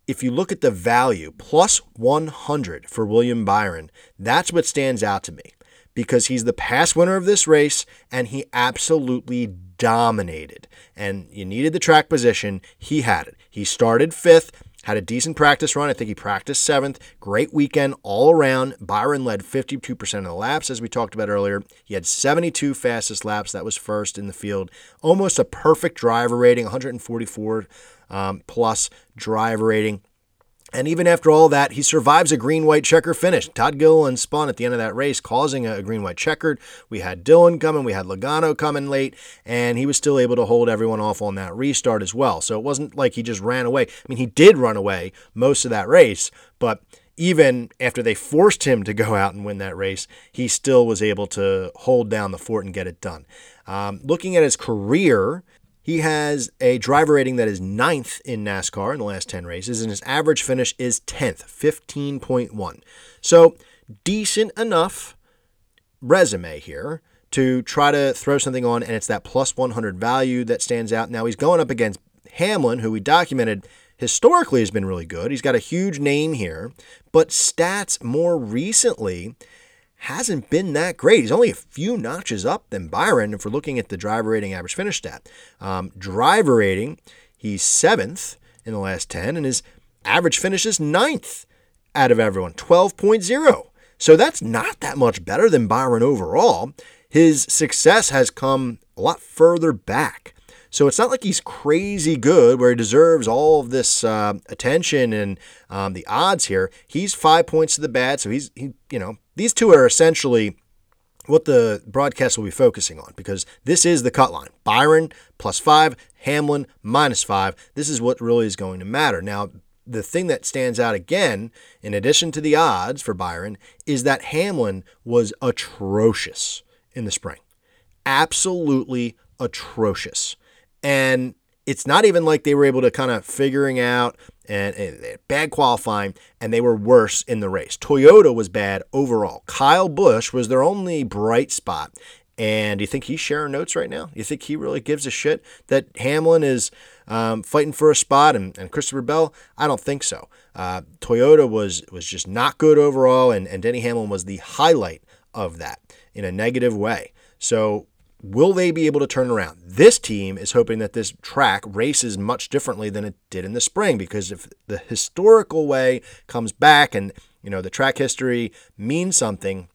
[SPEAKER 4] if you look at the value, plus 100 for William Byron, that's what stands out to me because he's the past winner of this race and he absolutely dominated. And you needed the track position, he had it. He started fifth, had a decent practice run. I think he practiced seventh. Great weekend all around. Byron led 52% of the laps, as we talked about earlier. He had 72 fastest laps. That was first in the field. Almost a perfect driver rating, 144 um, plus driver rating. And even after all that, he survives a green white checker finish. Todd Gilliland spun at the end of that race, causing a green white checkered. We had Dillon coming, we had Logano coming late, and he was still able to hold everyone off on that restart as well. So it wasn't like he just ran away. I mean, he did run away most of that race, but even after they forced him to go [laughs] out and win that race, he still was able to hold down the fort and get it done. Um, looking at his career, he has a driver rating that is ninth in NASCAR in the last 10 races, and his average finish is 10th, 15.1. So, decent enough resume here to try to throw something on, and it's that plus 100 value that stands out. Now, he's going up against Hamlin, who we documented historically has been really good. He's got a huge name here, but stats more recently hasn't been that great. He's only a few notches up than Byron if we're looking at the driver rating average finish stat. Um, driver rating, he's seventh in the last 10, and his average finish is ninth out of everyone, 12.0. So that's not that much better than Byron overall. His success has come a lot further back. So it's not like he's crazy good where he deserves all of this uh, attention and um, the odds here. He's five points to the bad, so he's he, you know these two are essentially what the broadcast will be focusing on because this is the cut line. Byron plus five, Hamlin minus five. This is what really is going to matter. Now, the thing that stands out again, in addition to the odds for Byron, is that Hamlin was atrocious in the spring. Absolutely atrocious. And it's not even like they were able to kind of figuring out and, and, bad qualifying, and they were worse in the race. Toyota was bad overall. Kyle Busch was their only bright spot. And do you think he's sharing notes right now? You think he really gives a shit that Hamlin is um, fighting for a spot and, and Christopher Bell? I don't think so. Uh, Toyota was was just not good overall, and, and Denny Hamlin was the highlight of that in a negative way. So Will they be able to turn around? This team is hoping that this track races much differently than it did in the spring because if the historical way comes back and you know the track history means something,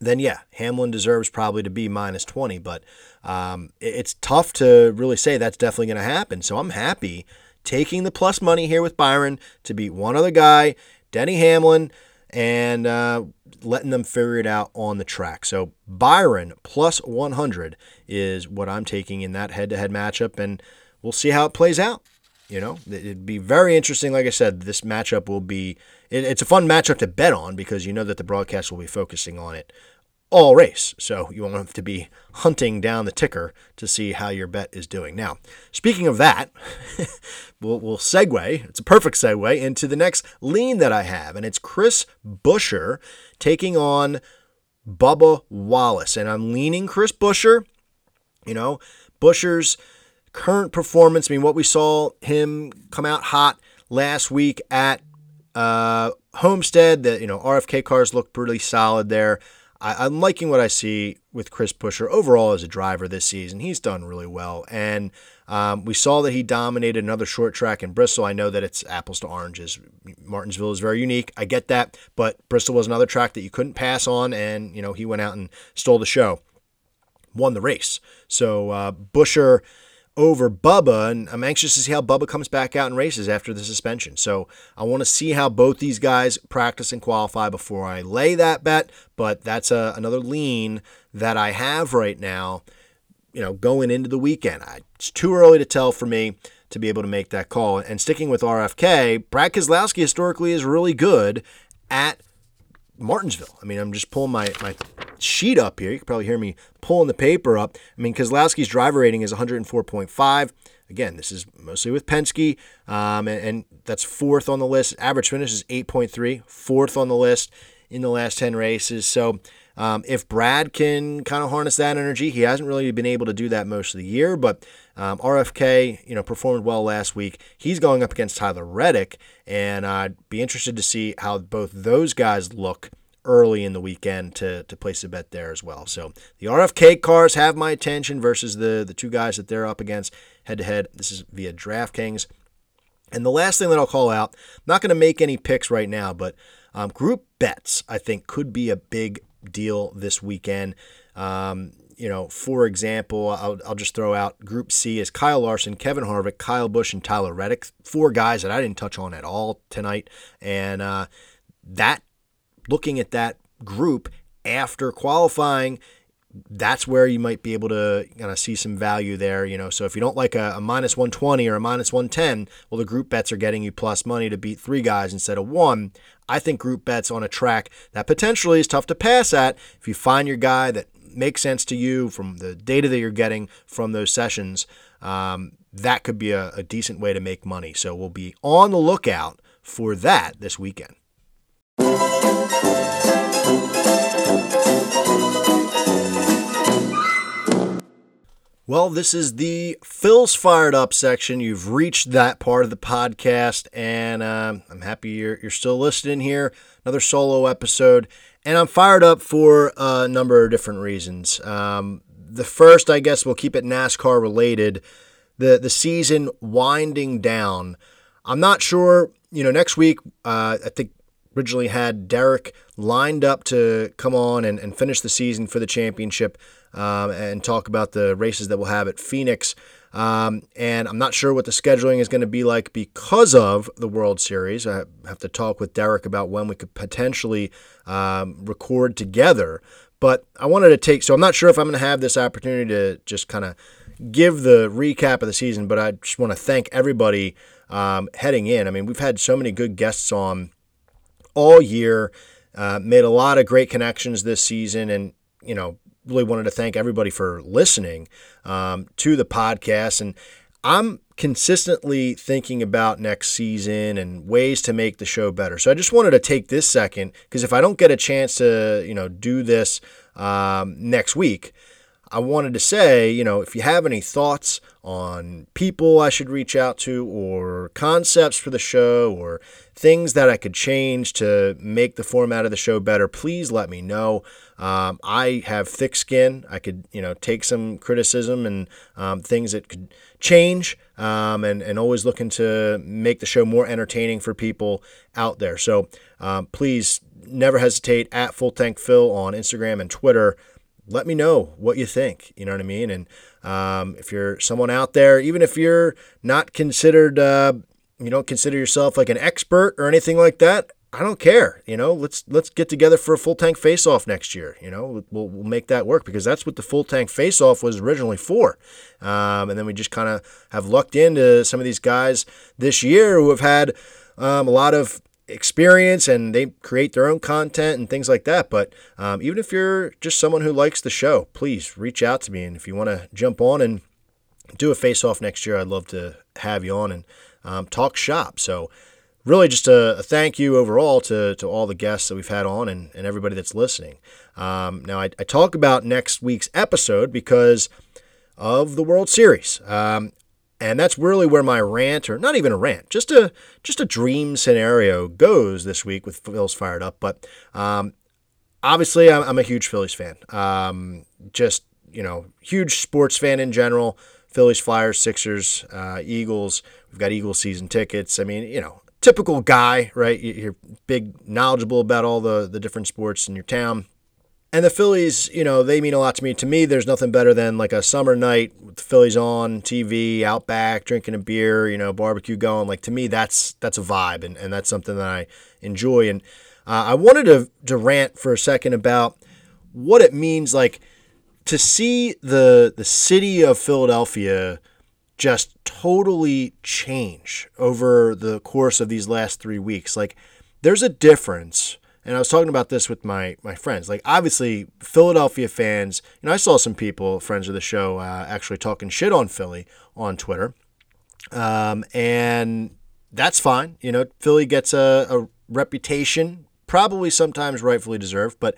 [SPEAKER 4] then yeah, Hamlin deserves probably to be minus 20. But um, it's tough to really say that's definitely going to happen. So I'm happy taking the plus money here with Byron to beat one other guy, Denny Hamlin and uh, letting them figure it out on the track. So Byron plus 100 is what I'm taking in that head-to-head matchup, and we'll see how it plays out. You know, it'd be very interesting. Like I said, this matchup will be. it's a fun matchup to bet on because you know that the broadcast will be focusing on it all race. So you won't have to be hunting down the ticker to see how your bet is doing. Now, speaking of that, [laughs] we'll, we'll segue. It's a perfect segue into the next lean that I have, and it's Chris Buescher taking on Bubba Wallace. And I'm leaning Chris Buescher. You know, Buescher's current performance, I mean, what we saw him come out hot last week at uh, Homestead, the, you know, RFK cars looked pretty solid there. I, am liking what I see with Chris Buescher overall as a driver this season. He's done really well. And um, we saw that he dominated another short track in Bristol. I know that it's apples to oranges. Martinsville is very unique. I get that. But Bristol was another track that you couldn't pass on. And, you know, he went out and stole the show, won the race. So uh, Buescher over Bubba, and I'm anxious to see how Bubba comes back out and races after the suspension. So I want to see how both these guys practice and qualify before I lay that bet. But that's a, another lean that I have right now. You know, going into the weekend, I, it's too early to tell for me to be able to make that call. And sticking with RFK, Brad Keselowski historically is really good at Martinsville. I mean, I'm just pulling my, my sheet up here. You can probably hear me pulling the paper up. I mean, Keselowski's driver rating is 104.5. Again, this is mostly with Penske, um, and, and, that's fourth on the list. Average finish is 8.3, fourth on the list in the last 10 races. So um, if Brad can kind of harness that energy, he hasn't really been able to do that most of the year, but um, RFK, you know, performed well last week. He's going up against Tyler Reddick, and I'd be interested to see how both those guys look early in the weekend to, to place a bet there as well. So the RFK cars have my attention versus the, the two guys that they're up against head to head. This is via DraftKings. And the last thing that I'll call out, I'm not going to make any picks right now, but um, group bets I think could be a big deal this weekend. Um, you know, for example, I'll, I'll just throw out Group C is Kyle Larson, Kevin Harvick, Kyle Busch, and Tyler Reddick. Four guys that I didn't touch on at all tonight. And uh, that, looking at that group after qualifying, that's where you might be able to kind of see some value there. You know, so if you don't like a, a minus 120 or a minus 110, well, the group bets are getting you plus money to beat three guys instead of one. I think group bets on a track that potentially is tough to pass at. If you find your guy that makes sense to you from the data that you're getting from those sessions, um, that could be a, a decent way to make money. So we'll be on the lookout for that this weekend. Well, this is the Phil's Fired Up section. You've reached that part of the podcast, and uh, I'm happy you're, you're still listening here. Another solo episode, and I'm fired up for a number of different reasons. Um, the first, I guess, we'll keep it NASCAR related. The the season winding down. I'm not sure. You know, next week, uh, I think originally had Derek lined up to come on and, and finish the season for the championship um, and talk about the races that we'll have at Phoenix. Um, and I'm not sure what the scheduling is going to be like because of the World Series. I have to talk with Derek about when we could potentially um, record together. But I wanted to take, so I'm not sure if I'm going to have this opportunity to just kind of give the recap of the season, but I just want to thank everybody um, heading in. I mean, we've had so many good guests on all year, uh, made a lot of great connections this season, and, you know, really wanted to thank everybody for listening um, to the podcast. And I'm consistently thinking about next season and ways to make the show better. So I just wanted to take this second because if I don't get a chance to, you know, do this um, next week, I wanted to say, you know, if you have any thoughts on people I should reach out to or concepts for the show or things that I could change to make the format of the show better, please let me know. Um, I have thick skin. I could, you know, take some criticism and um, things that could change um, and, and always looking to make the show more entertaining for people out there. So um, please never hesitate at Full Tank Phil on Instagram and Twitter let me know what you think. You know what I mean? And um, if you're someone out there, even if you're not considered, uh, you don't consider yourself like an expert or anything like that, I don't care. You know, let's let's get together for a full tank face off next year. You know, we'll, we'll make that work because that's what the full tank face off was originally for. Um, and then we just kind of have lucked into some of these guys this year who have had um, a lot of experience and they create their own content and things like that. But um, even if you're just someone who likes the show, please reach out to me. And if you want to jump on and do a face off next year, I'd love to have you on and um, talk shop. So, really, just a, a, thank you overall to, to all the guests that we've had on and, and everybody that's listening. Um, now, I, I, talk about next week's episode because of the World Series. Um, and that's really where my rant, or not even a rant, just a just a dream scenario goes this week with Phil's fired up. But um, obviously, I'm, I'm, a huge Phillies fan. Um, just you know, huge sports fan in general. Phillies, Flyers, Sixers, uh, Eagles. We've got Eagles season tickets. I mean, you know, typical guy, right? You're big, knowledgeable about all the the different sports in your town. And the Phillies, you know, they mean a lot to me. To me, there's nothing better than like a summer night with the Phillies on TV, out back, drinking a beer, you know, barbecue going. Like to me, that's that's a vibe, and, and that's something that I enjoy. And uh, I wanted to to rant for a second about what it means, like to see the the city of Philadelphia just totally change over the course of these last three weeks. Like there's a difference and I was talking about this with my my friends. Like obviously Philadelphia fans, you know, I saw some people, friends of the show, uh, actually talking shit on Philly on Twitter, um, and that's fine. You know, Philly gets a, a reputation, probably sometimes rightfully deserved, but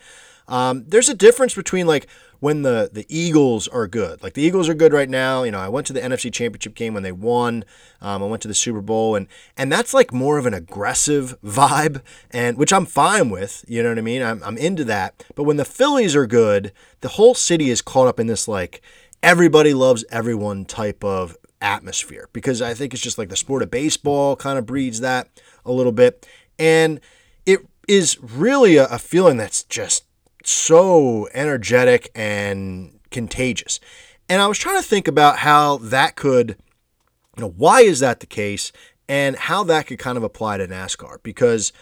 [SPEAKER 4] um, there's a difference between like when the the Eagles are good. Like the Eagles are good right now. You know, I went to the NFC Championship game when they won. Um, I went to the Super Bowl, and and that's like more of an aggressive vibe, and which I'm fine with. You know what I mean? I'm I'm into that. But when the Phillies are good, the whole city is caught up in this like everybody loves everyone type of atmosphere because I think it's just like the sport of baseball kind of breeds that a little bit, and it is really a, a feeling that's just so energetic and contagious. And I was trying to think about how that could, you know, why is that the case and how that could kind of apply to NASCAR because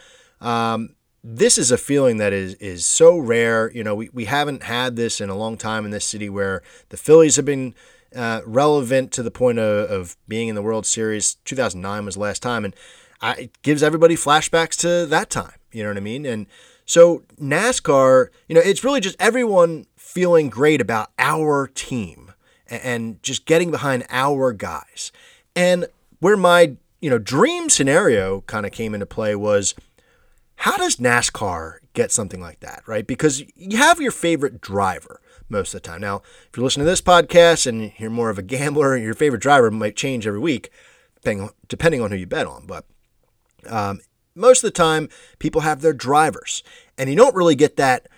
[SPEAKER 4] um, this is a feeling that is is so rare. You know, we, we haven't had this in a long time in this city where the Phillies have been uh, relevant to the point of, of being in the World Series. 2009 was the last time, and I, it gives everybody flashbacks to that time. You know what I mean? And so NASCAR, you know, it's really just everyone feeling great about our team and just getting behind our guys. And where my, you know, dream scenario kind of came into play was how does NASCAR get something like that, right? Because you have your favorite driver most of the time. Now, if you're listening to this podcast and you're more of a gambler, [laughs] your favorite driver might change every week, depending, depending on who you bet on. But um, most of the time, people have their drivers, and you don't really get that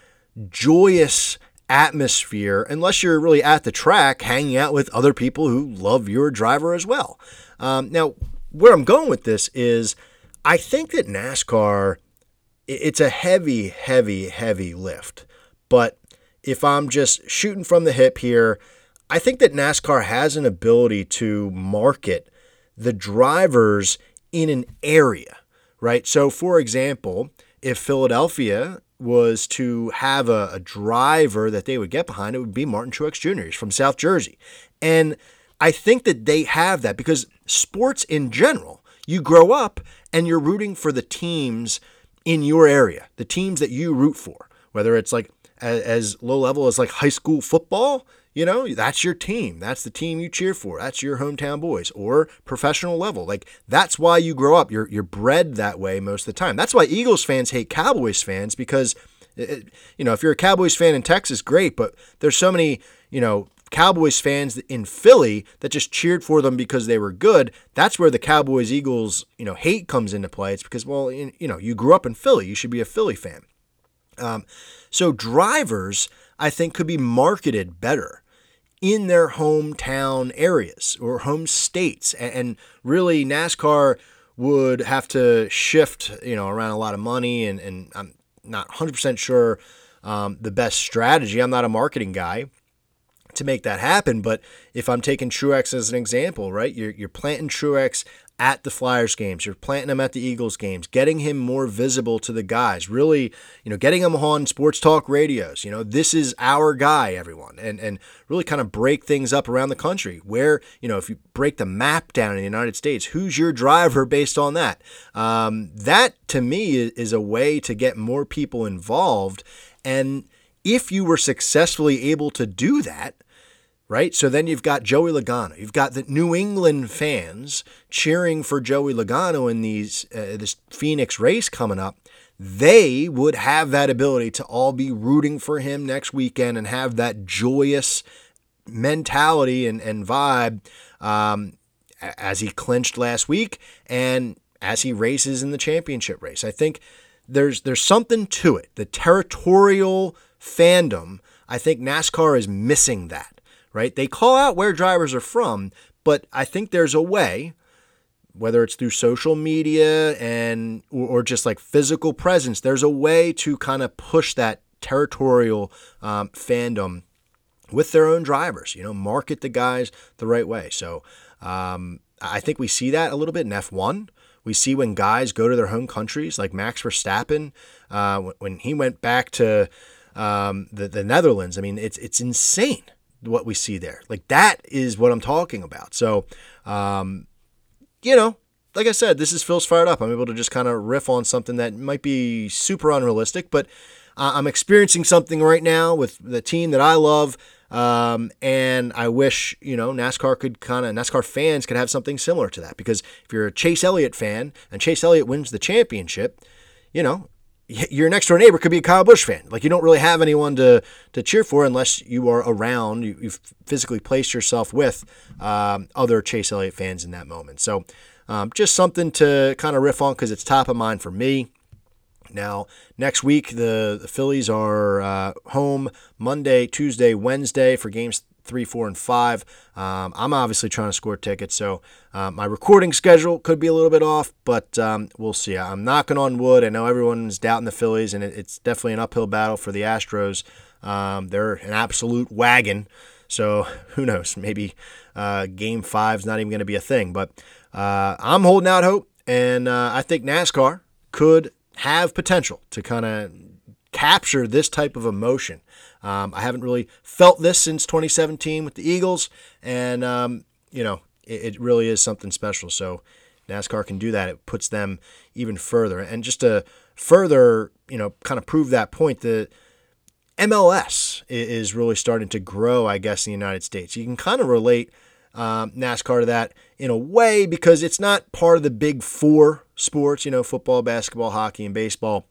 [SPEAKER 4] joyous atmosphere unless you're really at the track hanging out with other people who love your driver as well. Um, now, where I'm going with this is I think that NASCAR, it's a heavy, heavy, heavy lift. But if I'm just shooting from the hip here, I think that NASCAR has an ability to market the drivers in an area, right? So, for example, if Philadelphia was to have a, a, driver that they would get behind, it would be Martin Truex Jr. He's from South Jersey. And I think that they have that because sports in general, you grow up and you're rooting for the teams in your area, the teams that you root for, whether it's like as, as low level as like high school football, you know, that's your team. That's the team you cheer for. That's your hometown boys or professional level. Like that's why you grow up. You're you're bred that way most of the time. That's why Eagles fans hate Cowboys fans because it, you know, if you're a Cowboys fan in Texas, great, but there's so many, you know, Cowboys fans in Philly that just cheered for them because they were good. That's where the Cowboys Eagles, you know, hate comes into play. It's because well, you know, you grew up in Philly. You should be a Philly fan. Um, so drivers, I think, could be marketed better in their hometown areas or home states. And really, NASCAR would have to shift, you know, around a lot of money. And, and I'm not 100% sure um, the best strategy. I'm not a marketing guy to make that happen. But if I'm taking Truex as an example, right, you're, you're planting Truex at the Flyers games. You're planting him at the Eagles games, getting him more visible to the guys. Really, you know, getting him on sports talk radios. You know, this is our guy, everyone, and and really kind of break things up around the country. Where you know, if you break the map down in the United States, who's your driver based on that? Um, that to me is a way to get more people involved, and if you were successfully able to do that right? So then you've got Joey Logano. You've got the New England fans cheering for Joey Logano in these uh, this Phoenix race coming up. They would have that ability to all be rooting for him next weekend and have that joyous mentality and, and vibe um, as he clinched last week and as he races in the championship race. I think there's there's something to it. The territorial fandom, I think NASCAR is missing that right? They call out where drivers are from, but I think there's a way, whether it's through social media and or, just like physical presence, there's a way to kind of push that territorial um, fandom with their own drivers. You know, market the guys the right way. So um, I think we see that a little bit in F1. We see when guys go to their home countries, like Max Verstappen, uh, when he went back to um, the, the Netherlands. I mean, it's it's insane what we see there. Like that is what I'm talking about. So, um, you know, like I said, this is Phil's fired up. I'm able to just kind of riff on something that might be super unrealistic, but uh, I'm experiencing something right now with the team that I love. Um, and I wish, you know, NASCAR could kind of, NASCAR fans could have something similar to that. Because if you're a Chase Elliott fan and Chase Elliott wins the championship, you know, your next door neighbor could be a Kyle Busch fan. Like you don't really have anyone to to cheer for unless you are around. You, have physically placed yourself with um, other Chase Elliott fans in that moment. So um, just something to kind of riff on because it's top of mind for me. Now, next week, the, the Phillies are uh, home Monday, Tuesday, Wednesday for games three, four, and five. Um, I'm obviously trying to score tickets, so uh, my recording schedule could be a little bit off, but um, we'll see. I'm knocking on wood. I know everyone's doubting the Phillies, and it, it's definitely an uphill battle for the Astros. Um, they're an absolute wagon, so [laughs] who knows? Maybe uh, Game Five's not even going to be a thing, but uh, I'm holding out hope, and uh, I think NASCAR could have potential to kind of capture this type of emotion. Um, I haven't really felt this since 2017 with the Eagles, and um, you know it, it, really is something special. So NASCAR can do that. It puts them even further. And just to further, you know, kind of prove that point, the MLS is really starting to grow, I guess, in the United States. You can kind of relate um, NASCAR to that in a way because it's not part of the big four sports, you know, football, basketball, hockey, and baseball.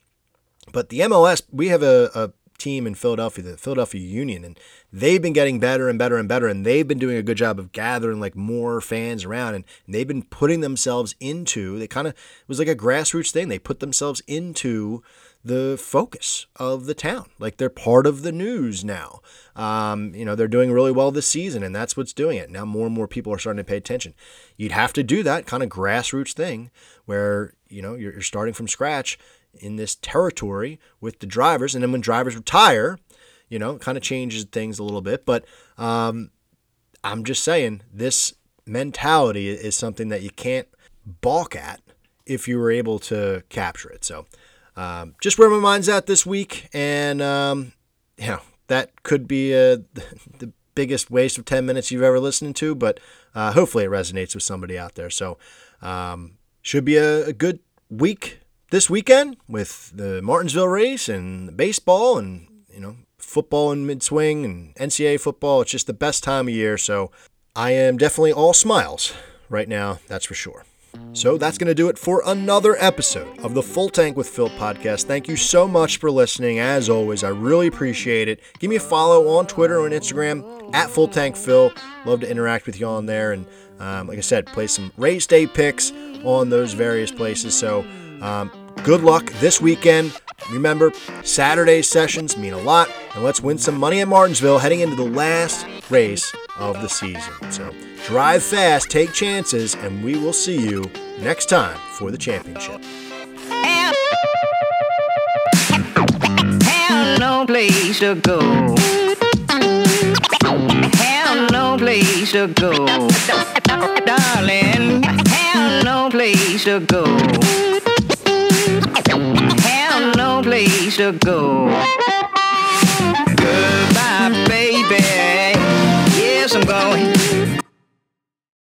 [SPEAKER 4] But the MLS, we have a, a team in Philadelphia, the Philadelphia Union, and they've been getting better and better and better, and they've been doing a good job of gathering like more fans around, and, and they've been putting themselves into. They kind of was like a grassroots thing. They put themselves into the focus of the town. Like they're part of the news now. Um, you know, they're doing really well this season, and that's what's doing it. Now more and more people are starting to pay attention. You'd have to do that kind of grassroots thing where, you know, you're, you're starting from scratch in this territory with the drivers. And then when drivers retire, you know, kind of changes things a little bit. But um, I'm just saying this mentality is something that you can't balk at if you were able to capture it. So, um, just where my mind's at this week, and um, you know that could be uh, [laughs] the biggest waste of 10 minutes you've ever listened to, but uh, hopefully it resonates with somebody out there. So, um, should be a, a good week this weekend with the Martinsville race and baseball and you know football in mid swing and NCAA football. It's just the best time of year. So I am definitely all smiles right now, that's for sure. So that's going to do it for another episode of the Full Tank with Phil podcast. Thank you so much for listening. As always, I really appreciate it. Give me a follow on Twitter and Instagram at Full Tank Phil. Love to interact with you on there. And um, like I said, play some race day picks on those various places. So um, good luck this weekend. Remember, Saturday sessions mean a lot, and let's win some money at Martinsville heading into the last race of the season. So drive fast, take chances, and we will see you next time for the championship.
[SPEAKER 8] Have no place to go. Have no place to go. Darling, have no place to go have no place to go. Goodbye, baby. Yes, I'm going.